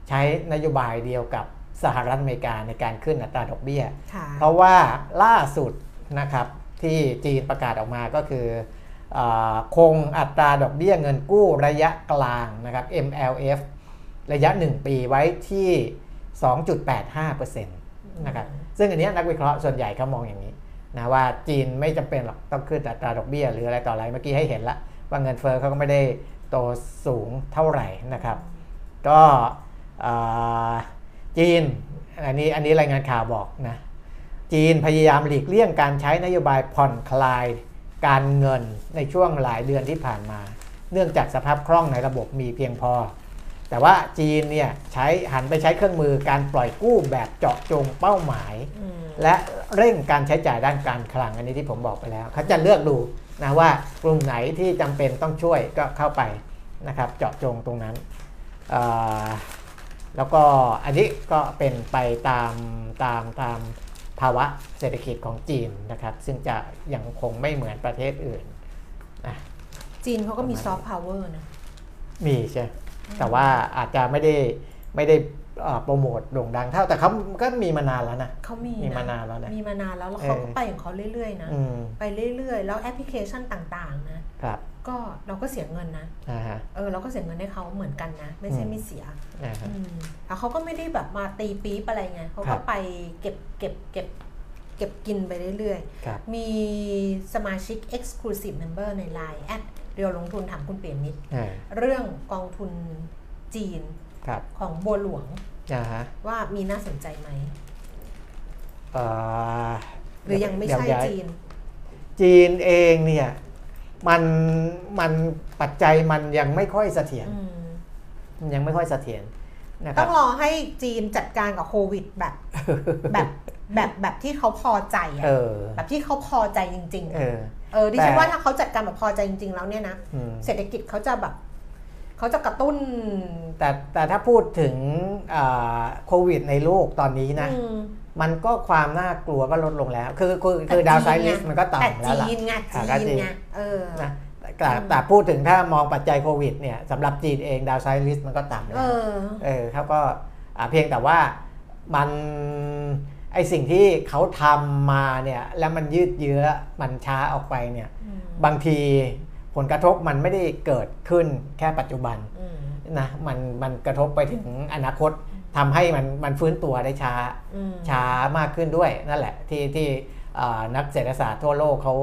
ใช้นโยบายเดียวกับสหรัฐอเมริกาในการขึ้นอัตราดอกเบี้ยค่ะเพราะว่าล่าสุดนะครับที่จีนประกาศออกมาก็คืออาคงอัตราดอกเบี้ยเงินกู้ระยะกลางนะครับ MLF ระยะ 1 ปีไว้ที่ 2.85%นะครับซึ่งอันเนี้ยนักวิเคราะห์ส่วนใหญ่เขามองอย่างนี้ นะว่าจีนไม่จำเป็นหรอกต้องขึ้นอัตราดอกเบี้ย หรืออะไรต่ออะไรเมื่อกี้ให้เห็นละว่าเงินเฟ้อเขาก็ไม่ได้โตสูงเท่าไหร่นะครับ ก็จีนอันนี้อันนี้รายงานข่าวบอกนะจีนพยายามหลีกเลี่ยงการใช้นโยบายผ่อนคลายการเงินในช่วงหลายเดือนที่ผ่านมา เนื่องจากสภาพคล่องในระบบมีเพียงพอ แต่ว่าจีนเนี่ยใช้หันไปใช้เครื่องมือการปล่อยกู้แบบเจาะจงเป้าหมายอืมและเร่งการใช้จ่ายด้านการคลังอันนี้ที่ผมบอกไปแล้ว เขาจะเลือกดูนะว่ากลุ่มไหนที่จำเป็นต้องช่วยก็เข้าไปนะครับเจาะจงตรงนั้นอ่าแล้วก็อันนี้ก็เป็นไปตามตามตามภาวะเศรษฐกิจของจีนนะครับ ซึ่งจะยังคงไม่เหมือนประเทศอื่นนะจีนเขาก็มีซอฟต์พาวเวอร์นะมีใช่ แต่ว่าอาจจะไม่ได้ไม่ได้เอ่อโปรโมทโด่งดังเท่าแต่เขาก็มีมานานแล้วนะเขามีมีนะมานานแล้วนะมีมานานแล้วแล้วเขาก็เออไปของเขาเรื่อยๆนะอืมไปเรื่อยๆ แล้วแอปพลิเคชันต่างๆนะครับก็เราก็เสียเงินนะอ่าฮะเออเราก็เสียเงินให้เขาเหมือนกันนะ ไม่ใช่อืมไม่เสียอ่าฮะอืมแล้วเขาก็ไม่ได้แบบมาตีปี๊บอะไรไงเขาครัก็บไปเก็บเก็บเก็บเก็บกินไปเรื่อยครับๆมีสมาชิก Exclusive Member ใน Line แอด เรียวลงทุนถามคุณเปลี่ยนนิดอ่าเรื่องกองทุนจีนครับของบัวหลวงอ่าฮะว่ามีน่าสนใจไหมเอ่อหรือยังไม่ใช่เดี๋วย้ายจีน จีนเองเนี่ยมันมันปัจจัยมันยังไม่ค่อยเสถียรอืมมันยังไม่ค่อยเสถียร นะคต้รัอบงรอให้จีนจัดการกับโควิดแบบแบบแบบแบบที่เขาพอใจอะเออ แบบที่เขาพอใจจริงๆเออะอ เออดิฉันแต่ ว่าถ้าเขาจัดการแบบพอใจจริง ๆ แล้วเนี่ยนะอืมเศรษฐกิจเขาจะแบบเขาจะกระตุ้นแต่แต่ถ้าพูดถึงอ่าโควิดในโลกตอนนี้นะ อืม มันก็ความน่ากลัวก็ลดลงแล้ว คือคือคือดาวไซลิสมันก็แต่ต่ำแล้วจีล่ะนไงอ่าจีก็นจริง ไงเออ นะ แต่แต่พูดถึงถ้ามองปัจจัยโควิดเนี่ยสำหรับจีนเองดาวไซลิสมันก็ต่ำแล้เอวอเออเขาก็อ่าเพียงแต่ว่ามันไอสิ่งที่เขาทำมาเนี่ยแล้วมันยืดเยื้อมันช้าออกไปเนี่ยอืมบางทีผลกระทบมันไม่ได้เกิดขึ้นแค่ปัจจุบันอืมนะมันมันกระทบไปถึงอนาคตทำให้มันมันฟื้นตัวได้ช้าอืมช้ามากขึ้นด้วยนั่นแหละที่ที่อ่านักเศรษฐศาสตร์ทั่วโลกเขา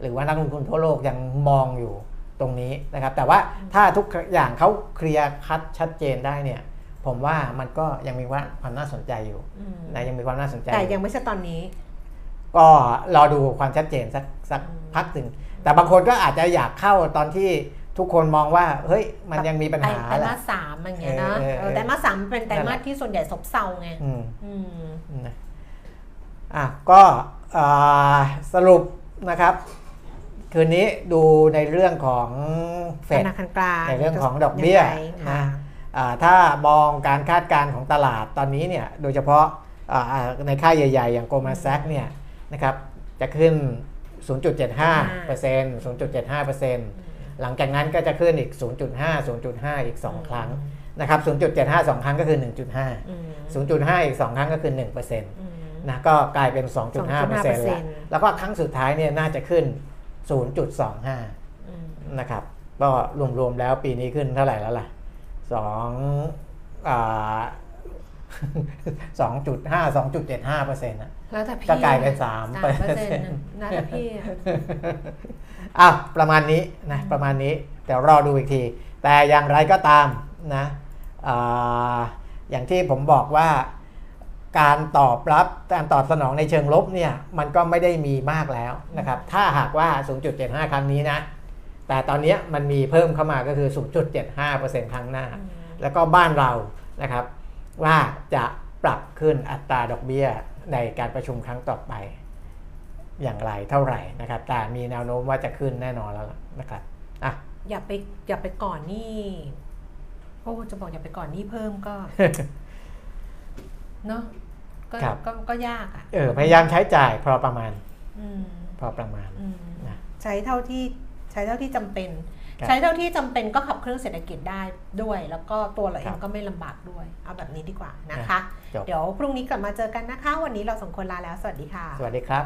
หรือว่านักลงทุนทั่วโลกยังมองอยู่ตรงนี้นะครับ แต่ว่าถ้าทุกอย่างเขาเคลียร์คัดชัดเจนได้เนี่ยผมว่ามันก็ยังมีว่าความน่าสนใจอยู่อืมนะยังมีความน่าสนใจ แต่อยู่ยังไม่ใช่ตอนนี้ ก็รอดูความชัดเจนสักสักอืมพักหนึ่งแต่บางคนก็อาจจะอยากเข้าตอนที่ทุกคนมองว่า เฮ้ย มันยังมีปัญหาไตรแหมาละสสามอย่างเงี้ยนะเออเออเออไตรมาสสามเป็นไตรนั่นแหมาละสที่ส่วนใหญ่ซบเซาไงอืมอืมนะอะก็อ่าสรุปนะครับ คืนนี้ดูในเรื่องของเฟธดนาคารกลางในเรื่องของดอกเบี้ยงไงค่ะนะอ่าถ้ามองการคาดการณ์ของตลาดตอนนี้เนี่ยโดยเฉพาะอ่าอ่าในค่ายใหญ่ ๆ อย่าง Goldman Sachs เนี่ยนะครับจะขึ้น 0.75% 0.75%หลังจากนั้นก็จะขึ้นอีก 0.5 0.5 อีก 2 ครั้งนะครับ 0.75 2 ครั้งก็คือ 1.5อืม0.5 อีก 2 ครั้งก็คือ1%อืมนะก็กลายเป็น 2.5%แล้วแล้วก็ครั้งสุดท้ายเนี่ยน่าจะขึ้น 0.25อืมนะครับ ก็รวมๆแล้วปีนี้ขึ้นเท่าไหร่แล้วล่ะสองอ่าสองจุดห้าสองจุดเจ็ดห้าเปอร์เซ็นต์แล้วแต่พี่ก็กลายเป็นสามเปอร์เซ็นต์น่าจะพี่อะอะประมาณนี้นะประมาณนี้เดี๋ยวรอดูอีกที แต่อย่างไรก็ตามนะอ่าอย่างที่ผมบอกว่า การตอบรับการตอบสนองในเชิงลบเนี่ยมันก็ไม่ได้มีมากแล้วนะครับถ้าหากว่า 0.75 ครั้งนี้นะ แต่ตอนนี้มันมีเพิ่มเข้ามาก็คือ 0.75%ครั้งหน้า แล้วก็บ้านเรานะครับว่าจะปรับขึ้นอัตราดอกเบี้ยในการประชุมครั้งต่อไปอย่างไรเท่าไหร่นะครับ แต่มีแนวโน้มว่าจะขึ้นแน่นอนแล้วล่ะนะครับอะอย่าไปอย่าไปก่อนหนี่โอ้จะบอกอย่าไปก่อนหนี่เพิ่มก็เนาะ ก็ก็ก็ยากอะเออพยายามใช้จ่ายพอประมาณอพอประมาณนะใช้เท่าที่ใช้เท่าที่จำเป็นใช้เท่าที่จำเป็นก็ขับเครื่องเศรษฐกิจได้ด้วย แล้วก็ตัวเราเองก็ไม่ลำบากด้วย เอาแบบนี้ดีกว่านะคะเดี๋ยวพรุ่งนี้กลับมาเจอกันนะคะ วันนี้เราสองคนลาแล้วสวัสดีค่ะ สวัสดีครับ